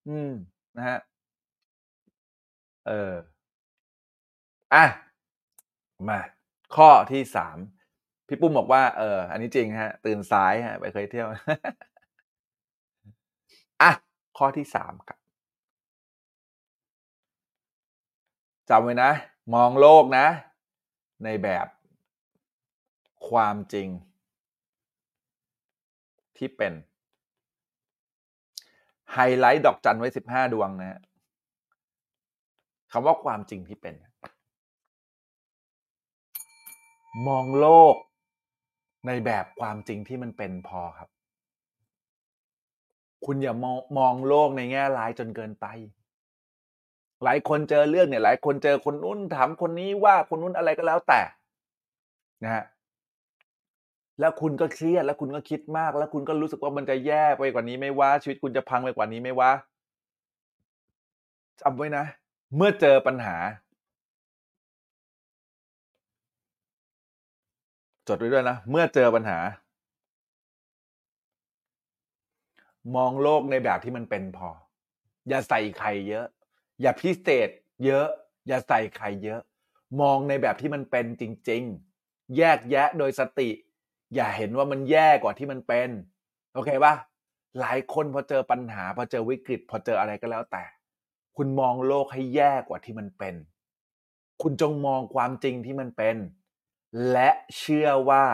อืมนะฮะเอออะมาข้อที่สามพี่ปุ้มบอกว่าเอออันนี้จริงฮะ ตื่นสายฮะ ไปเคยเที่ยวอะข้อที่สามครับ จำไว้นะ มองโลกนะ ในแบบความจริง ที่เป็น ไฮไลท์ดอกจันไว้สิบห้าดวงนะฮะคำว่าความจริงที่เป็น มองโลกในแบบความจริงที่มันเป็นพอครับ คุณอย่ามองมองโลกในแง่ร้ายจนเกินไป หลายคนเจอเรื่องเนี่ย หลายคนเจอคนนู้นถามคนนี้ว่าคนนู้นอะไรก็แล้วแต่นะฮะแล้วคุณก็เครียดแล้วคุณก็คิดมาก แล้วคุณก็รู้สึกว่ามันจะแย่ไปกว่านี้ไม่ว่าชีวิตคุณจะพังไปกว่านี้ไม่ว่าจำไว้นะ เมื่อเจอปัญหา จดไว้ด้วยนะ เมื่อเจอปัญหา มองโลกในแบบที่มันเป็นพอ อย่าใส่ใครเยอะ อย่าพิเศษเยอะ อย่าใส่ใครเยอะ มองในแบบที่มันเป็นจริง ๆ แยกแยะโดยสติ อย่าเห็นว่ามันแย่กว่าที่มันเป็น โอเคปะหลายคนพอเจอปัญหา พอเจอวิกฤต พอเจออะไรก็แล้วแต่ คุณมองโลกให้แย่กว่าที่มันเป็น คุณจงมองความจริงที่มันเป็น และเชื่อว่า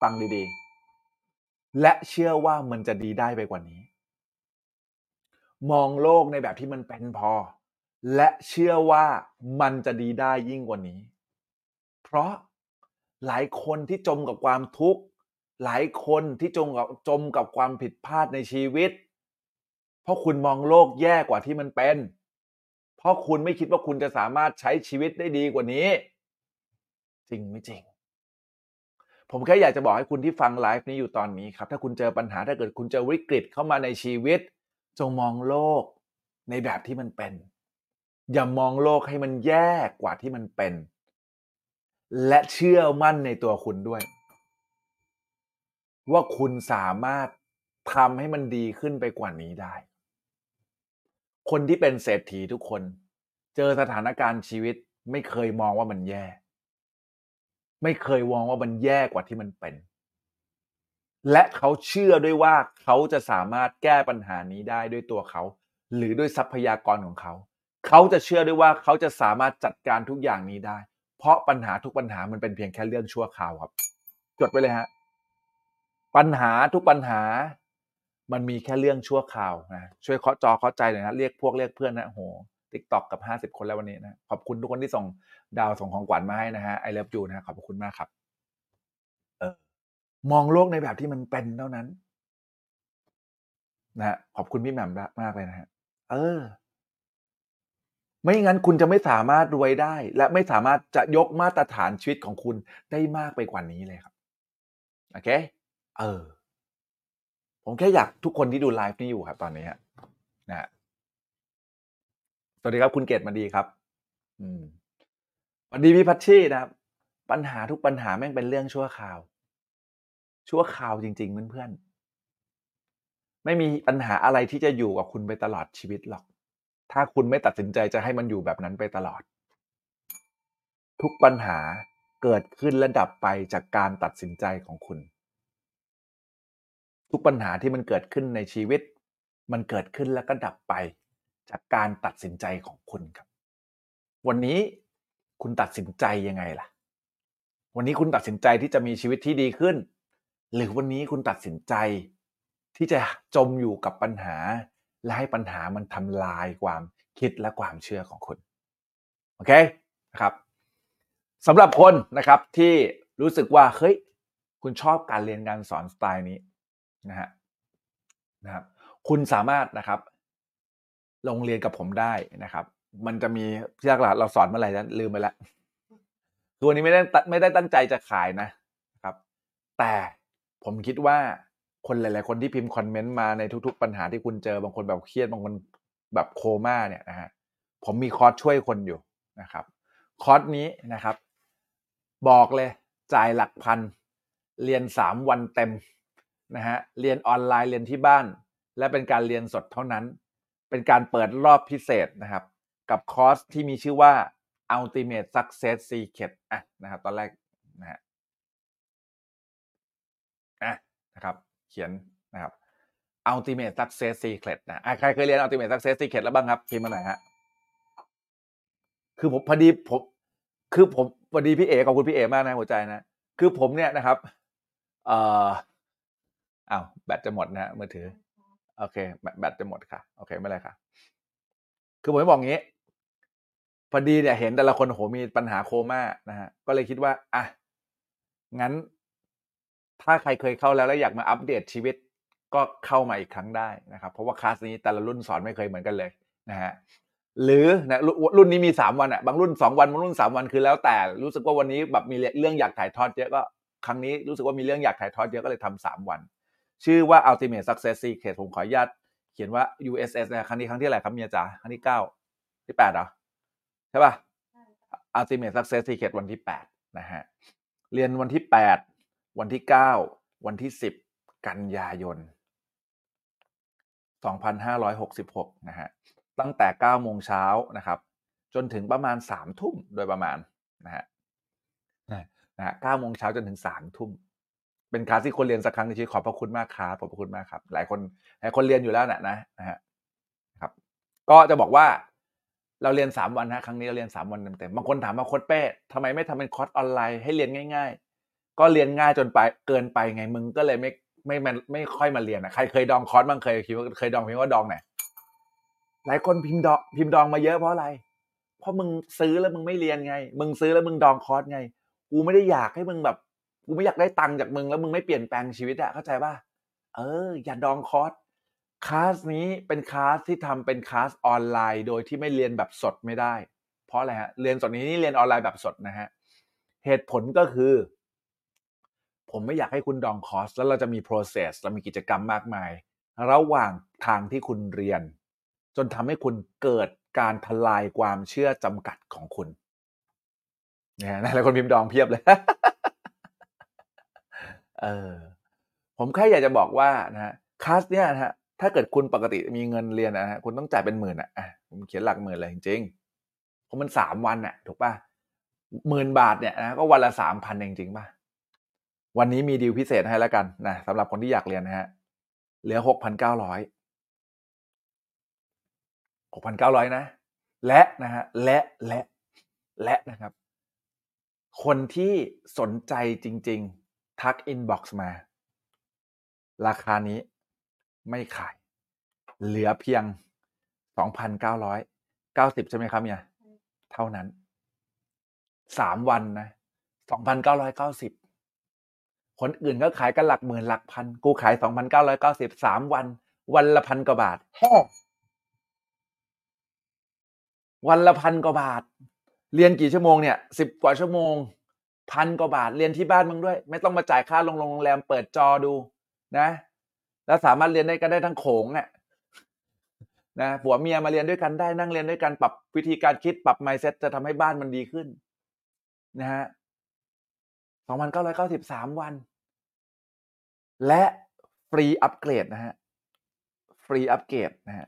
ฟังดีๆ และเชื่อว่ามันจะดีได้ไปกว่านี้ มองโลกในแบบที่มันเป็นพอ และเชื่อว่ามันจะดีได้ยิ่งกว่านี้ เพราะหลายคนที่จมกับความทุกข์ หลายคนที่จมกับจมกับความผิดพลาดในชีวิต เพราะคุณมองโลกแย่กว่าที่มันเป็น เพราะคุณไม่คิดว่าคุณจะสามารถใช้ชีวิตได้ดีกว่านี้ จริงไม่จริง ผมแค่อยากจะบอกให้คุณที่ฟังไลฟ์นี้อยู่ตอนนี้ครับ ถ้าคุณเจอปัญหาถ้าเกิดคุณเจอวิกฤตเข้ามาในชีวิต จงมองโลกในแบบที่มันเป็น อย่ามองโลกให้มันแย่กว่าที่มันเป็น และเชื่อมั่นในตัวคุณด้วย ว่าคุณสามารถทำให้มันดีขึ้นไปกว่านี้ได้ คนที่เป็นเศรษฐีทุกคน เจอสถานการณ์ชีวิตไม่เคยมองว่ามันแย่ ไม่เคยมองว่ามันแย่กว่าที่มันเป็น และเขาเชื่อด้วยว่าเขาจะสามารถแก้ปัญหานี้ได้ด้วยตัวเขา หรือด้วยทรัพยากรของเขา เขาจะเชื่อด้วยว่าเขาจะสามารถจัดการทุกอย่างนี้ได้ เพราะปัญหาทุกปัญหามันเป็นเพียงแค่เรื่องชั่วคราวครับ จดไว้เลยฮะปัญหาทุกปัญหา มันมีแค่เรื่องชั่วคราวนะช่วยเคาะจอเคาะใจหน่อยนะเรียกพวกเรียกเพื่อนนะโอ้โห TikTok กับห้าสิบคนแล้ววันนี้นะขอบคุณทุกคนที่ส่งดาวส่งของขวัญมาให้นะฮะ I love you นะฮะขอบคุณมากครับ มองโลกในแบบที่มันเป็นเท่านั้นนะฮะขอบคุณพี่แหม่มมากเลยนะฮะเออ ไม่งั้นคุณจะไม่สามารถรวยได้ และไม่สามารถจะยกมาตรฐานชีวิตของคุณได้มากไปกว่านี้เลยครับโอเค เออ ผมแค่อยากทุกคนที่ดูไลฟ์นี้อยู่ครับ ตอนนี้นะฮะสวัสดีครับคุณเกตมาดีครับ อืมสวัสดีพี่พัชชีนะครับปัญหาทุกปัญหาแม่งเป็นเรื่องชั่วคราว ชั่วคราวจริง ๆ เพื่อนๆ ไม่มีปัญหาอะไรที่จะอยู่กับคุณไปตลอดชีวิตหรอก ถ้าคุณไม่ตัดสินใจจะให้มันอยู่แบบนั้นไปตลอด ทุกปัญหาเกิดขึ้นและดับไปจากการตัดสินใจของคุณ ทุกปัญหาที่มันเกิดขึ้นในชีวิต มันเกิดขึ้นแล้วก็ดับไป จากการตัดสินใจของคุณครับ วันนี้คุณตัดสินใจยังไงล่ะ วันนี้คุณตัดสินใจที่จะมีชีวิตที่ดีขึ้น หรือวันนี้คุณตัดสินใจ ที่จะจมอยู่กับปัญหา และให้ปัญหามันทำลายความคิดและความเชื่อของคุณ โอเคนะครับสำหรับคนนะครับที่รู้สึกว่าเฮ้ยคุณชอบการเรียนการสอนสไตล์นี้นะฮะนะครับคุณสามารถนะครับลงเรียนกับผมได้นะครับ มันจะมีพี่ยักหลาเราสอนเมื่อไหร่นั้นลืมไปแล้วตัวนี้ไม่ได้ไม่ได้ตั้งใจจะขายนะครับ แต่ ผมคิดว่าคนหลาย ๆ คนที่พิมพ์คอมเมนต์มาในทุก ๆ ปัญหาที่คุณเจอบางคนแบบเครียดบางคนแบบโคม่าเนี่ยนะฮะผมมีคอร์สช่วยคนอยู่นะครับ คอร์สนี้นะครับ บอกเลยจ่ายหลักพัน เรียนสามวันเต็มนะฮะเรียนออนไลน์เรียนที่บ้าน และเป็นการเรียนสดเท่านั้น เป็นการเปิดรอบพิเศษนะครับ กับคอร์สที่มีชื่อว่า Ultimate Success Secret อะนะครับตอนแรกนะฮะอะ นะครับ เขียนนะครับ Ultimate Success Secret นะอะใครเคยเรียน Ultimate Success Secret แล้วบ้างครับพิมพ์มาหน่อยฮะคือผมพอดีผมคือผมพอดีพี่เอขอบคุณพี่เอมากนะหัวใจนะ คือผมเนี่ยนะครับ เอ่ออ้าวแบตจะหมดนะฮะมือถือ โอเคแบตแบตจะหมดค่ะ โอเคไม่เป็นไรค่ะ คือผมจะบอกงี้ พอดีเนี่ยเห็นแต่ละคนโหมีปัญหาโคม่านะฮะก็เลยคิดว่าอะงั้น ถ้าใครเคยเข้าแล้วแล้วอยากมาอัปเดตชีวิตก็เข้ามาอีกครั้งได้นะครับ เพราะว่าคลาสนี้แต่ละรุ่นสอนไม่เคยเหมือนกันเลยนะฮะหรือนะรุ่นรุ่นนี้มีสามวันอะบางรุ่นสองวันบางรุ่นสามวันคือแล้วแต่รู้สึกว่าวันนี้แบบมีเรื่องอยากถ่ายทอดเยอะก็ครั้งนี้รู้สึกว่ามีเรื่องอยากถ่ายทอดเยอะก็เลยทำสามวัน ชื่อว่า Ultimate Success Secret ผมขออนุญาตเขียนว่า USS นะครั้งนี้ครั้งที่อะไหรครับเมียจ๋าครั้งที่เก้าที่แปดเหรอใช่ป่ะ Ultimate Success Secret วันที่แปดนะฮะเรียนวันที่แปด วันที่เก้าวันที่สิบกันยายน 2566 นะฮะ ตั้งแต่ 9 โมงเช้านะครับ จนถึงประมาณ 3 ทุ่มโดยประมาณนะฮะนะฮะ9โมงเช้าจนถึง 3 ทุ่ม เป็นคลาสที่คนเรียนสักครั้งในชีวิตขอบพระคุณมากครับขอบพระคุณมากครับ หลายคนหลายคนเรียนอยู่แล้วนะนะนะฮะครับ ก็จะบอกว่าเราเรียน 3 วันนะครั้งนี้เราเรียน 3 วันเต็มๆบางคนถามมาโค้ชเป้ทำไมไม่ทำเป็นคอร์สออนไลน์ให้เรียนง่ายๆ ก็เรียนง่ายจนไปเกินไปไงมึงก็เลยไม่ไม่ไม่ไม่ค่อยมาเรียนนะใครเคยดองคอร์สบ้างเคยคิดว่าเคยดองพิมพ์ว่าดองไหนหลายคนพิมพ์ดองพิมพ์ดองมาเยอะเพราะอะไร เพราะมึงซื้อแล้วมึงไม่เรียนไง มึงซื้อแล้วมึงดองคอร์สไง กูไม่ได้อยากให้มึงแบบกูไม่อยากได้ตังค์จากมึงแล้วมึงไม่เปลี่ยนแปลงชีวิตอะเข้าใจป่ะเออ อย่าดองคอร์สคลาสนี้เป็นคลาสที่ทำเป็นคลาสออนไลน์ โดยที่ไม่เรียนแบบสดไม่ได้ เพราะอะไรฮะเรียนสดนี้นี่เรียนออนไลน์แบบสดนะฮะเหตุผลก็คือ ผมไม่อยากให้คุณดองคอร์สแล้วเราจะมี process เรามีกิจกรรมมากมาย ระหว่างทางที่คุณเรียน จนทำให้คุณเกิดการทลายความเชื่อจำกัดของคุณเนี่ยนะหลายคนพิมพ์ดองเพียบเลยเออผมแค่อยากจะบอกว่านะฮะคลาสเนี่ยนะฮะถ้าเกิดคุณปกติมีเงินเรียนนะฮะคุณต้องจ่ายเป็นหมื่นอะอะผมเขียนหลักหมื่นเลยจริงๆเพราะมันสามวันอะ ถูกป่ะหมื่นบาทเนี่ยนะก็วันละสามพันจริงๆป่ะ วันนี้มีดีลพิเศษให้แล้วกันนะสำหรับคนที่อยากเรียนนะฮะเหลือหกพันเก้าร้อยหกพันเก้าร้อยนะ และนะฮะและและและนะครับ คนที่สนใจจริง ๆ ทักอินบ็อกซ์มา ราคานี้ไม่ขาย เหลือเพียง2,990ใช่ไหมครับเนี่ย เท่านั้นสามวันนะ2,990 คนอื่นก็ขายกันหลักหมื่นหลักพัน กูขาย2,990สามวัน วันละพันกว่าบาทแฮ่วันละพันกว่าบาท เรียนกี่ชั่วโมงเนี่ยสิบกว่าชั่วโมง พันกว่าบาทเรียนที่บ้านมึงด้วย ไม่ต้องมาจ่ายค่าโรงโรงแรมเปิดจอดูนะ แล้วสามารถเรียนได้กันได้ทั้งโขงอะนะผัวเมียมาเรียนด้วยกันได้นั่งเรียนด้วยกันปรับวิธีการคิดปรับ mindset จะทำให้บ้านมันดีขึ้น นะฮะสองพันเก้าร้อยเก้าสิบสามวัน และฟรีอัปเกรดนะฮะ ฟรีอัปเกรดนะฮะ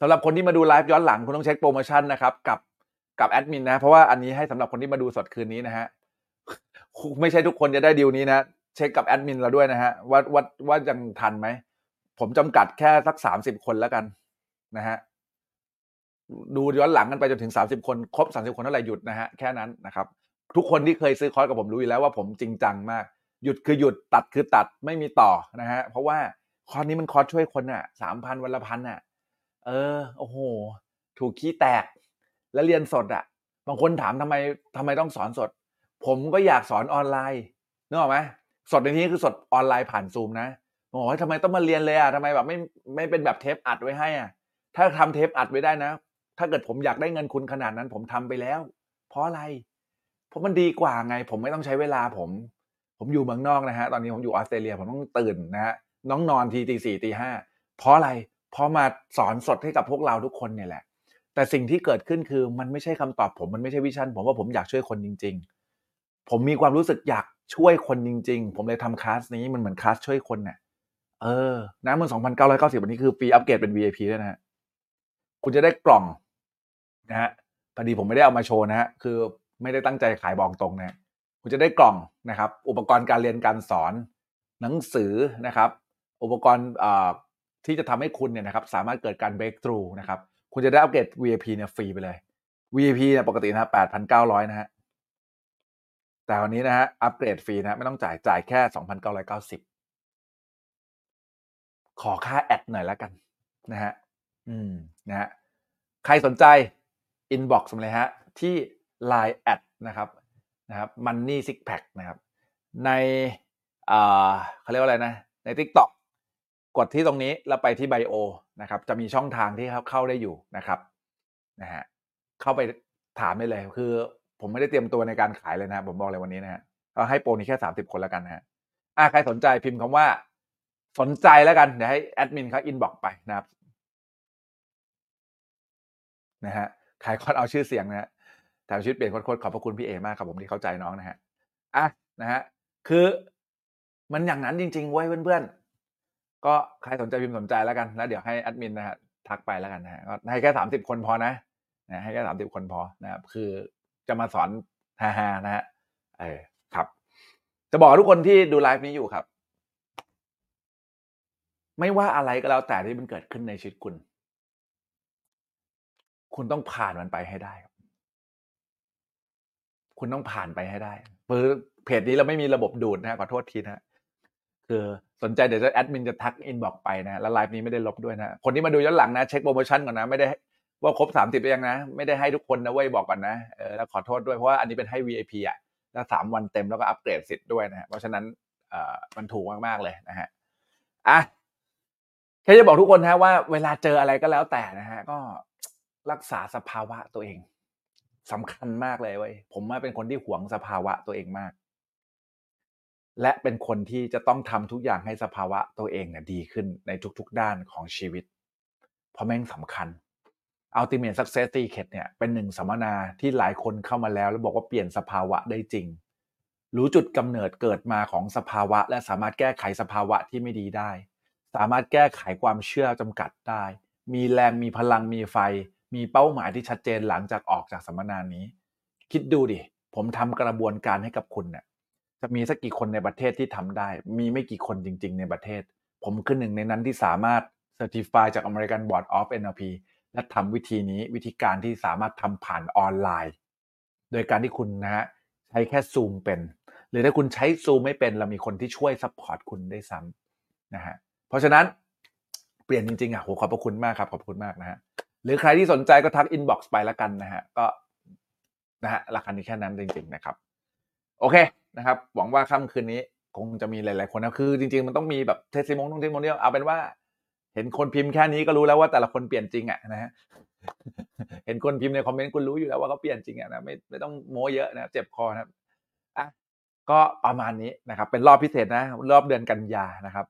สำหรับคนที่มาดูไลฟ์ย้อนหลังคุณต้องเช็คโปรโมชั่นนะครับ กับกับแอดมินนะ เพราะว่าอันนี้ให้สำหรับคนที่มาดูสดคืนนี้นะฮะไม่ใช่ทุกคนจะได้ดีลนี้นะ เช็คกับแอดมินเราด้วยนะฮะว่าว่าว่ายังทันไหม ผมจำกัดแค่สักสามสิบคนแล้วกันนะฮะดูย้อนหลังกันไปจนถึงสามสิบคน ครบสามสิบคนเท่าไหร่หยุดนะฮะ แค่นั้นนะครับ ทุกคนที่เคยซื้อคอร์สกับผมรู้อยู่แล้วว่าผมจริงจังมาก หยุดคือหยุดตัดคือตัดไม่มีต่อนะฮะเพราะว่าคอร์สนี้มันคอร์สช่วยคนอะสามพันวันละพันอะ เออโอ้โห ถูกขี้แตก แล้วเรียนสดอะ บางคนถามทำไมทำไมต้องสอนสด ผมก็อยากสอนออนไลน์นึกออกไหมสดในที่นี้คือสดออนไลน์ผ่านซูมนะบอกว่าทำไมต้องมาเรียนเลยอะทำไมแบบไม่ไม่เป็นแบบเทปอัดไว้ให้อะ ถ้าทำเทปอัดไว้ได้นะ ถ้าเกิดผมอยากได้เงินคุณขนาดนั้น ผมทำไปแล้ว เพราะอะไร เพราะมันดีกว่าไง ผมไม่ต้องใช้เวลาผม ผมอยู่เมืองนอกนะฮะตอนนี้ผมอยู่ออสเตรเลียผมต้องตื่นนะฮะน้องนอนทีตีสี่ตีห้าเพราะอะไรเพราะมาสอนสดให้กับพวกเราทุกคนเนี่ยแหละ แต่สิ่งที่เกิดขึ้นคือมันไม่ใช่คำตอบผมมันไม่ใช่วิชั่น ผมว่าผมอยากช่วยคนจริง ๆ ผมมีความรู้สึกอยากช่วยคนจริง ๆ ผมเลยทำคลาสนี้มันเหมือนคลาสช่วยคนเนี่ยเออนะมันสองพันเก้าร้อยเก้าสิบวันนี้คือฟรีอัปเกรดเป็น VIP ด้วยนะฮะคุณจะได้กล่องนะฮะพอดีผมไม่ได้เอามาโชว์นะฮะคือ ไม่ได้ตั้งใจขายบอกตรงนะฮะคุณจะได้กล่องนะครับ อุปกรณ์การเรียนการสอน หนังสือนะครับ อุปกรณ์ที่จะทำให้คุณเนี่ยนะครับ สามารถเกิดการ break through นะครับ คุณจะได้อัปเกรด VIP เนี่ยฟรีไปเลย VIP เนี่ยปกตินะแปดพันเก้าร้อยนะฮะแต่วันนี้นะฮะอัปเกรดฟรีนะไม่ต้องจ่ายจ่ายแค่สองพันเก้าร้อยเก้าสิบขอค่าแอดหน่อยแล้วกันนะฮะอืมนะฮะใครสนใจ inbox มาเลยฮะที่ Line แอดนะครับนะครับ Money Six Pack นะครับในเขาเรียกว่าอะไรนะใน TikTok กดที่ตรงนี้แล้วไปที่ไบโอนะครับจะมีช่องทางที่เข้าได้อยู่นะครับนะฮะเข้าไปถามได้เลย คือผมไม่ได้เตรียมตัวในการขายเลยนะผมบอกเลยวันนี้นะฮะก็ให้โปรนี้แค่สามสิบคนแล้วกันนะฮะอะใครสนใจพิมพ์คำว่า สนใจแล้วกัน เดี๋ยวให้แอดมินเขาอินบอกไปนะครับนะฮะขายคอนเอาชื่อเสียงนะฮะ แต่ชีวิตเปลี่ยนโคตรขอบพระคุณพี่เอมากครับผมที่เข้าใจน้องนะฮะอะนะฮะคือมันอย่างนั้นจริงๆเว้ยเพื่อนๆ ก็ใครสนใจพิมพ์สนใจแล้วกันแล้วเดี๋ยวให้แอดมินนะฮะทักไปแล้วกันนะฮะก็ให้แค่สามสิบคนพอนะนะให้แค่สามสิบคนพอนะครับคือจะมาสอนฮาๆนะฮะเออครับ จะบอกทุกคนที่ดูไลฟ์นี้อยู่ครับ ไม่ว่าอะไรก็แล้วแต่ที่มันเกิดขึ้นในชีวิตคุณ คุณต้องผ่านมันไปให้ได้ คุณต้องผ่านไปให้ได้เพอเพจนี้เราไม่มีระบบดูดนะขอโทษทีนะคือสนใจเดี๋ยวจะแอดมินจะทักอินบอกไปนะแล้วไลฟ์นี้ไม่ได้ลบด้วยนะคนที่มาดูย้อนหลังนะเช็คโปรโมชั่นก่อนนะไม่ได้ว่าครบสามสิบยังนะ ไม่ได้ให้ทุกคนนะเว้ยบอกก่อนนะเออแล้วขอโทษด้วยเพราะว่าอันนี้เป็นให้ VIP อะแล้วสามวันเต็มแล้วก็อัปเกรดสิทธิ์ด้วยนะเพราะฉะนั้นเอ่อมันถูกมากๆเลยนะฮะอะแค่จะบอกทุกคนนะว่าเวลาเจออะไรก็แล้วแต่นะฮะก็รักษาสภาวะตัวเอง สำคัญมากเลยเว้ยผมว่าเป็นคนที่หวงสภาวะตัวเองมาก และเป็นคนที่จะต้องทำทุกอย่างให้สภาวะตัวเองเนี่ยดีขึ้นในทุก ๆ ด้านของชีวิต เพราะแม่งสำคัญ Ultimate Success Secret เนี่ยเป็นหนึ่งสัมมนาที่หลายคนเข้ามาแล้ว แล้วบอกว่าเปลี่ยนสภาวะได้จริง รู้จุดกำเนิดเกิดมาของสภาวะ และสามารถแก้ไขสภาวะที่ไม่ดีได้ สามารถแก้ไขความเชื่อจำกัดได้ มีแรงมีพลังมีไฟ มีเป้าหมายที่ชัดเจนหลังจากออกจากสัมมนานี้ คิดดูดิ ผมทำกระบวนการให้กับคุณเนี่ยจะมีสักกี่คนในประเทศที่ทำได้ มีไม่กี่คนจริง ๆ ในประเทศ ผมคือหนึ่งในนั้นที่สามารถ Certify จาก American Board of NLP และทำวิธีนี้วิธีการที่สามารถทำผ่านออนไลน์ โดยการที่คุณนะฮะใช้แค่ซูมเป็น หรือถ้าคุณใช้ซูมไม่เป็นเรามีคนที่ช่วย support คุณได้ซ้ำนะฮะเพราะฉะนั้นเปลี่ยนจริงๆอะโหขอบพระคุณมากครับ ขอบคุณมากนะฮะ หรือใครที่สนใจก็ทักอินบ็อกซ์ไปแล้วกันนะฮะก็นะฮะราคานี้แค่นั้นจริง ๆ นะครับ โอเคนะครับ หวังว่าค่ำคืนนี้คงจะมีหลาย ๆ คนนะคือ จริง ๆ มันต้องมีแบบ testimo ต้อง testimonial เอาเป็นว่า เห็นคนพิมพ์แค่นี้ก็รู้แล้วว่าแต่ละคนเปลี่ยนจริงอะนะฮะเห็นคนพิมพ์ในคอมเมนต์คุณรู้อยู่แล้วว่าเขาเปลี่ยนจริงอะนะไม่ไม่ต้องโม้เยอะนะเจ็บคอนะครับอะก็ประมาณนี้นะครับ เป็นรอบพิเศษนะ รอบเดือนกันยานะครับ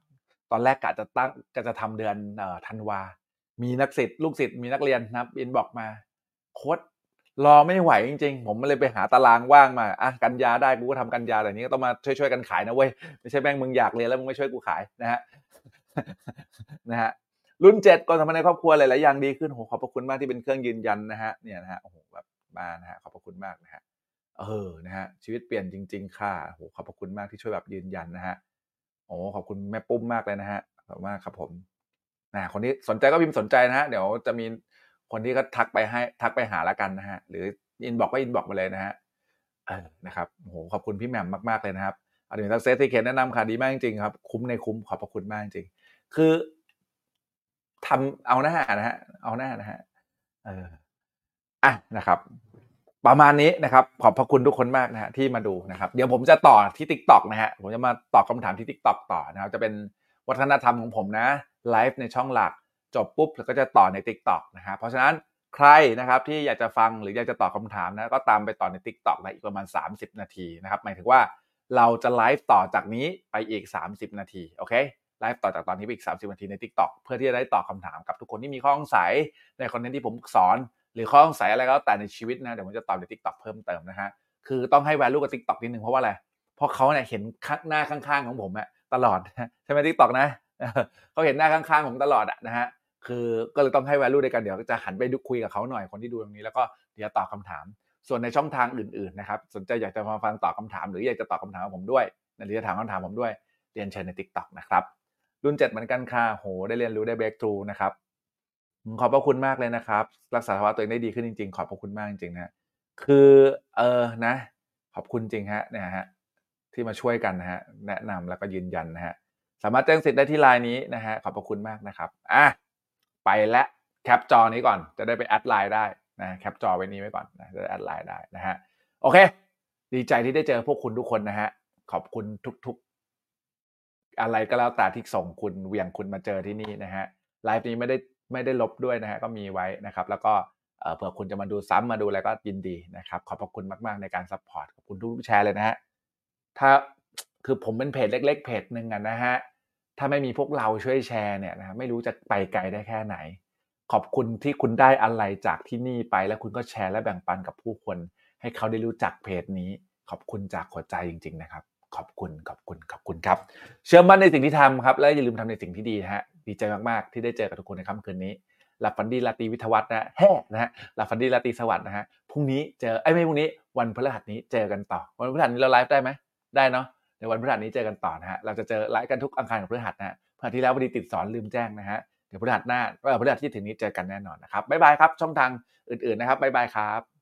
ตอนแรกกะจะตั้งก็จะทำเดือนเอ่อธันวา มีนักศิษย์ลูกศิษย์มีนักเรียนนะครับอินบอกมาโค้ดรอไม่ไหวจริง ๆ ผมเลยไปหาตารางว่างมาอะกันยาได้กูก็ทำกันยาแต่นี้ก็ต้องมาช่วยๆกันขายนะเว้ยไม่ใช่แม่งมึงอยากเรียนแล้วมึงไม่ช่วยกูขายนะฮะนะฮะรุ่นเจ็ดก่อนทำในครอบครัวหลายๆอย่างดีขึ้นโหขอบพระคุณมากที่เป็นเครื่องยืนยันนะฮะเนี่ยนะฮะโอ้โหแบบมานะฮะขอบพระคุณมากนะฮะเออนะฮะชีวิตเปลี่ยนจริง ๆ ค่ะโหขอบพระคุณมากที่ช่วยแบบยืนยันนะฮะโอ้ขอบคุณแม่ปุ้มมากเลยนะฮะขอบมากครับผม นะคนที่สนใจก็พิมพ์สนใจนะฮะเดี๋ยวจะมีคนที่ก็ทักไปให้ทักไปหาแล้วกันนะฮะหรืออินบอกก็อินบอกมาเลยนะฮะเออนะครับโอ้โหขอบคุณพี่แหม่มมากๆเลยนะครับอันนี้ทักเซสที่เคนแนะนำค่ะดีมากจริงๆครับ คุ้มในคุ้มขอบพระคุณมากจริงๆคือทำเอาหน้านะฮะเอาหน้านะฮะเอออะนะครับ ประมาณนี้นะครับ ขอบพระคุณทุกคนมากนะฮะที่มาดูนะครับ เดี๋ยวผมจะต่อที่ t ิ k t o k นะฮะผมจะมาตอบคำถามที่ t ิ k t o k ต่อนะครับ จะเป็นวัฒนธรรมของผมนะ ไลฟ์ในช่องหลัก จบปุ๊บแล้วก็จะต่อใน t ิ k t o k นะฮะเพราะฉะนั้นใครนะครับที่อยากจะฟังหรืออยากจะตอบคำถามนะก็ตามไปต่อใน t ิ k t o k นะอีกประมาณ 30 นาทีนะครับหมายถึงว่าเราจะไลฟ์ต่อจากนี้ไปอีก 30 นาทีโอเคไลฟ์ต่อจากตอนนี้ไปอีก 30 นาทีใน TikTok เพื่อที่จะได้ตอบคำถามกับทุกคนที่มีข้อสงสัยในคอนเทนต์ที่ผมสอน หรือข้อสงสัยอะไรก็แล้วแต่ในชีวิตนะเดี๋ยวผมจะตอบใน TikTok เพิ่มเติมนะฮะคือต้องให้ value กับ TikTok นิดนึงเพราะว่าอะไรเพราะเขาเนี่ยเห็นข้างหน้าข้างๆของผมอะตลอดใช่ไหม TikTok นะ เขาเห็นหน้าข้างๆผมตลอดอะนะฮะคือก็เลยต้องให้ value ด้วยกันเดี๋ยวจะหันไปดูคุยกับเขาหน่อยคนที่ดูตรงนี้แล้วก็เดี๋ยวตอบคำถาม ส่วนในช่องทางอื่นๆนะครับสนใจอยากจะมาฟังตอบคำถาม หรืออยากจะตอบคำถามกับผมด้วยหรือจะถามคำถามผมด้วยเรียนเชิญใน TikTok นะครับรุ่นเจ็ดเหมือนกันค่ะโหได้เรียนรู้ได้ breakthrough นะครับขอบพระคุณมากเลยนะครับ รักษาภาวะตัวเองได้ดีขึ้นจริง ๆ ขอบพระคุณมากจริงๆนะคือเออนะ ขอบคุณจริงฮะเนี่ยฮะที่มาช่วยกันนะฮะแนะนำแล้วก็ยืนยันนะฮะ สามารถแจ้งสิทธิ์ได้ที่ไลน์นี้นะฮะขอบพระคุณมากนะครับอะไปและแคปจอนี้ก่อนจะได้ไปแอดไลน์ได้นะแคปจอไว้นี้ไว้ก่อนนะจะได้แอดไลน์ได้นะฮะโอเค ดีใจที่ได้เจอพวกคุณทุกคนนะฮะขอบคุณทุกๆ อะไรก็แล้วแต่ที่ส่งคุณเหวี่ยงคุณมาเจอที่นี่นะฮะไลฟ์นี้ไม่ได้ไม่ได้ลบด้วยนะฮะก็มีไว้นะครับ แล้วก็เผื่อคุณจะมาดูซ้ำมาดูอะไรก็ยินดีนะครับ ขอบพระคุณมากๆในการ support ขอบคุณทุกๆแชร์เลยนะฮะถ้าคือผมเป็นเพจเล็ก ๆ เพจหนึ่งอะนะฮะ ถ้าไม่มีพวกเราช่วยแชร์เนี่ยนะไม่รู้จะไปไกลได้แค่ไหน ขอบคุณที่คุณได้อะไรจากที่นี่ไป แล้วคุณก็แชร์และแบ่งปันกับผู้คน ให้เขาได้รู้จักเพจนี้ ขอบคุณจากหัวใจจริง ๆ นะครับ ขอบคุณขอบคุณขอบคุณครับ เชื่อมั่นในสิ่งที่ทำครับ และอย่าลืมทำในสิ่งที่ดีฮะดีใจมากๆ ที่ได้เจอกับทุกคนในค่ำคืนนี้หลับฝันดีราตรีวิทวัฒนะฮะแฮ่นะฮะหลับฝันดีราตรีสวัสดิ์นะฮะพรุ่งนี้เจอไอ้ไม่พรุ่งนี้ วันพฤหัสนี้เจอกันต่อ วันพฤหัสนี้เราไลฟ์ได้ไหมได้เนาะ ในวันพฤหัสนี้เจอกันต่อนะฮะเราจะเจอไลฟ์กันทุกอังคารกับพฤหัสนะฮะพฤหัสที่แล้วพอดีติดสอนลืมแจ้งนะฮะเดี๋ยวพฤหัสหน้าเออพฤหัสที่ถึงนี้เจอกันแน่นอนนะครับบ๊ายบายครับช่องทางอื่นๆนะครับบ๊ายบายครับ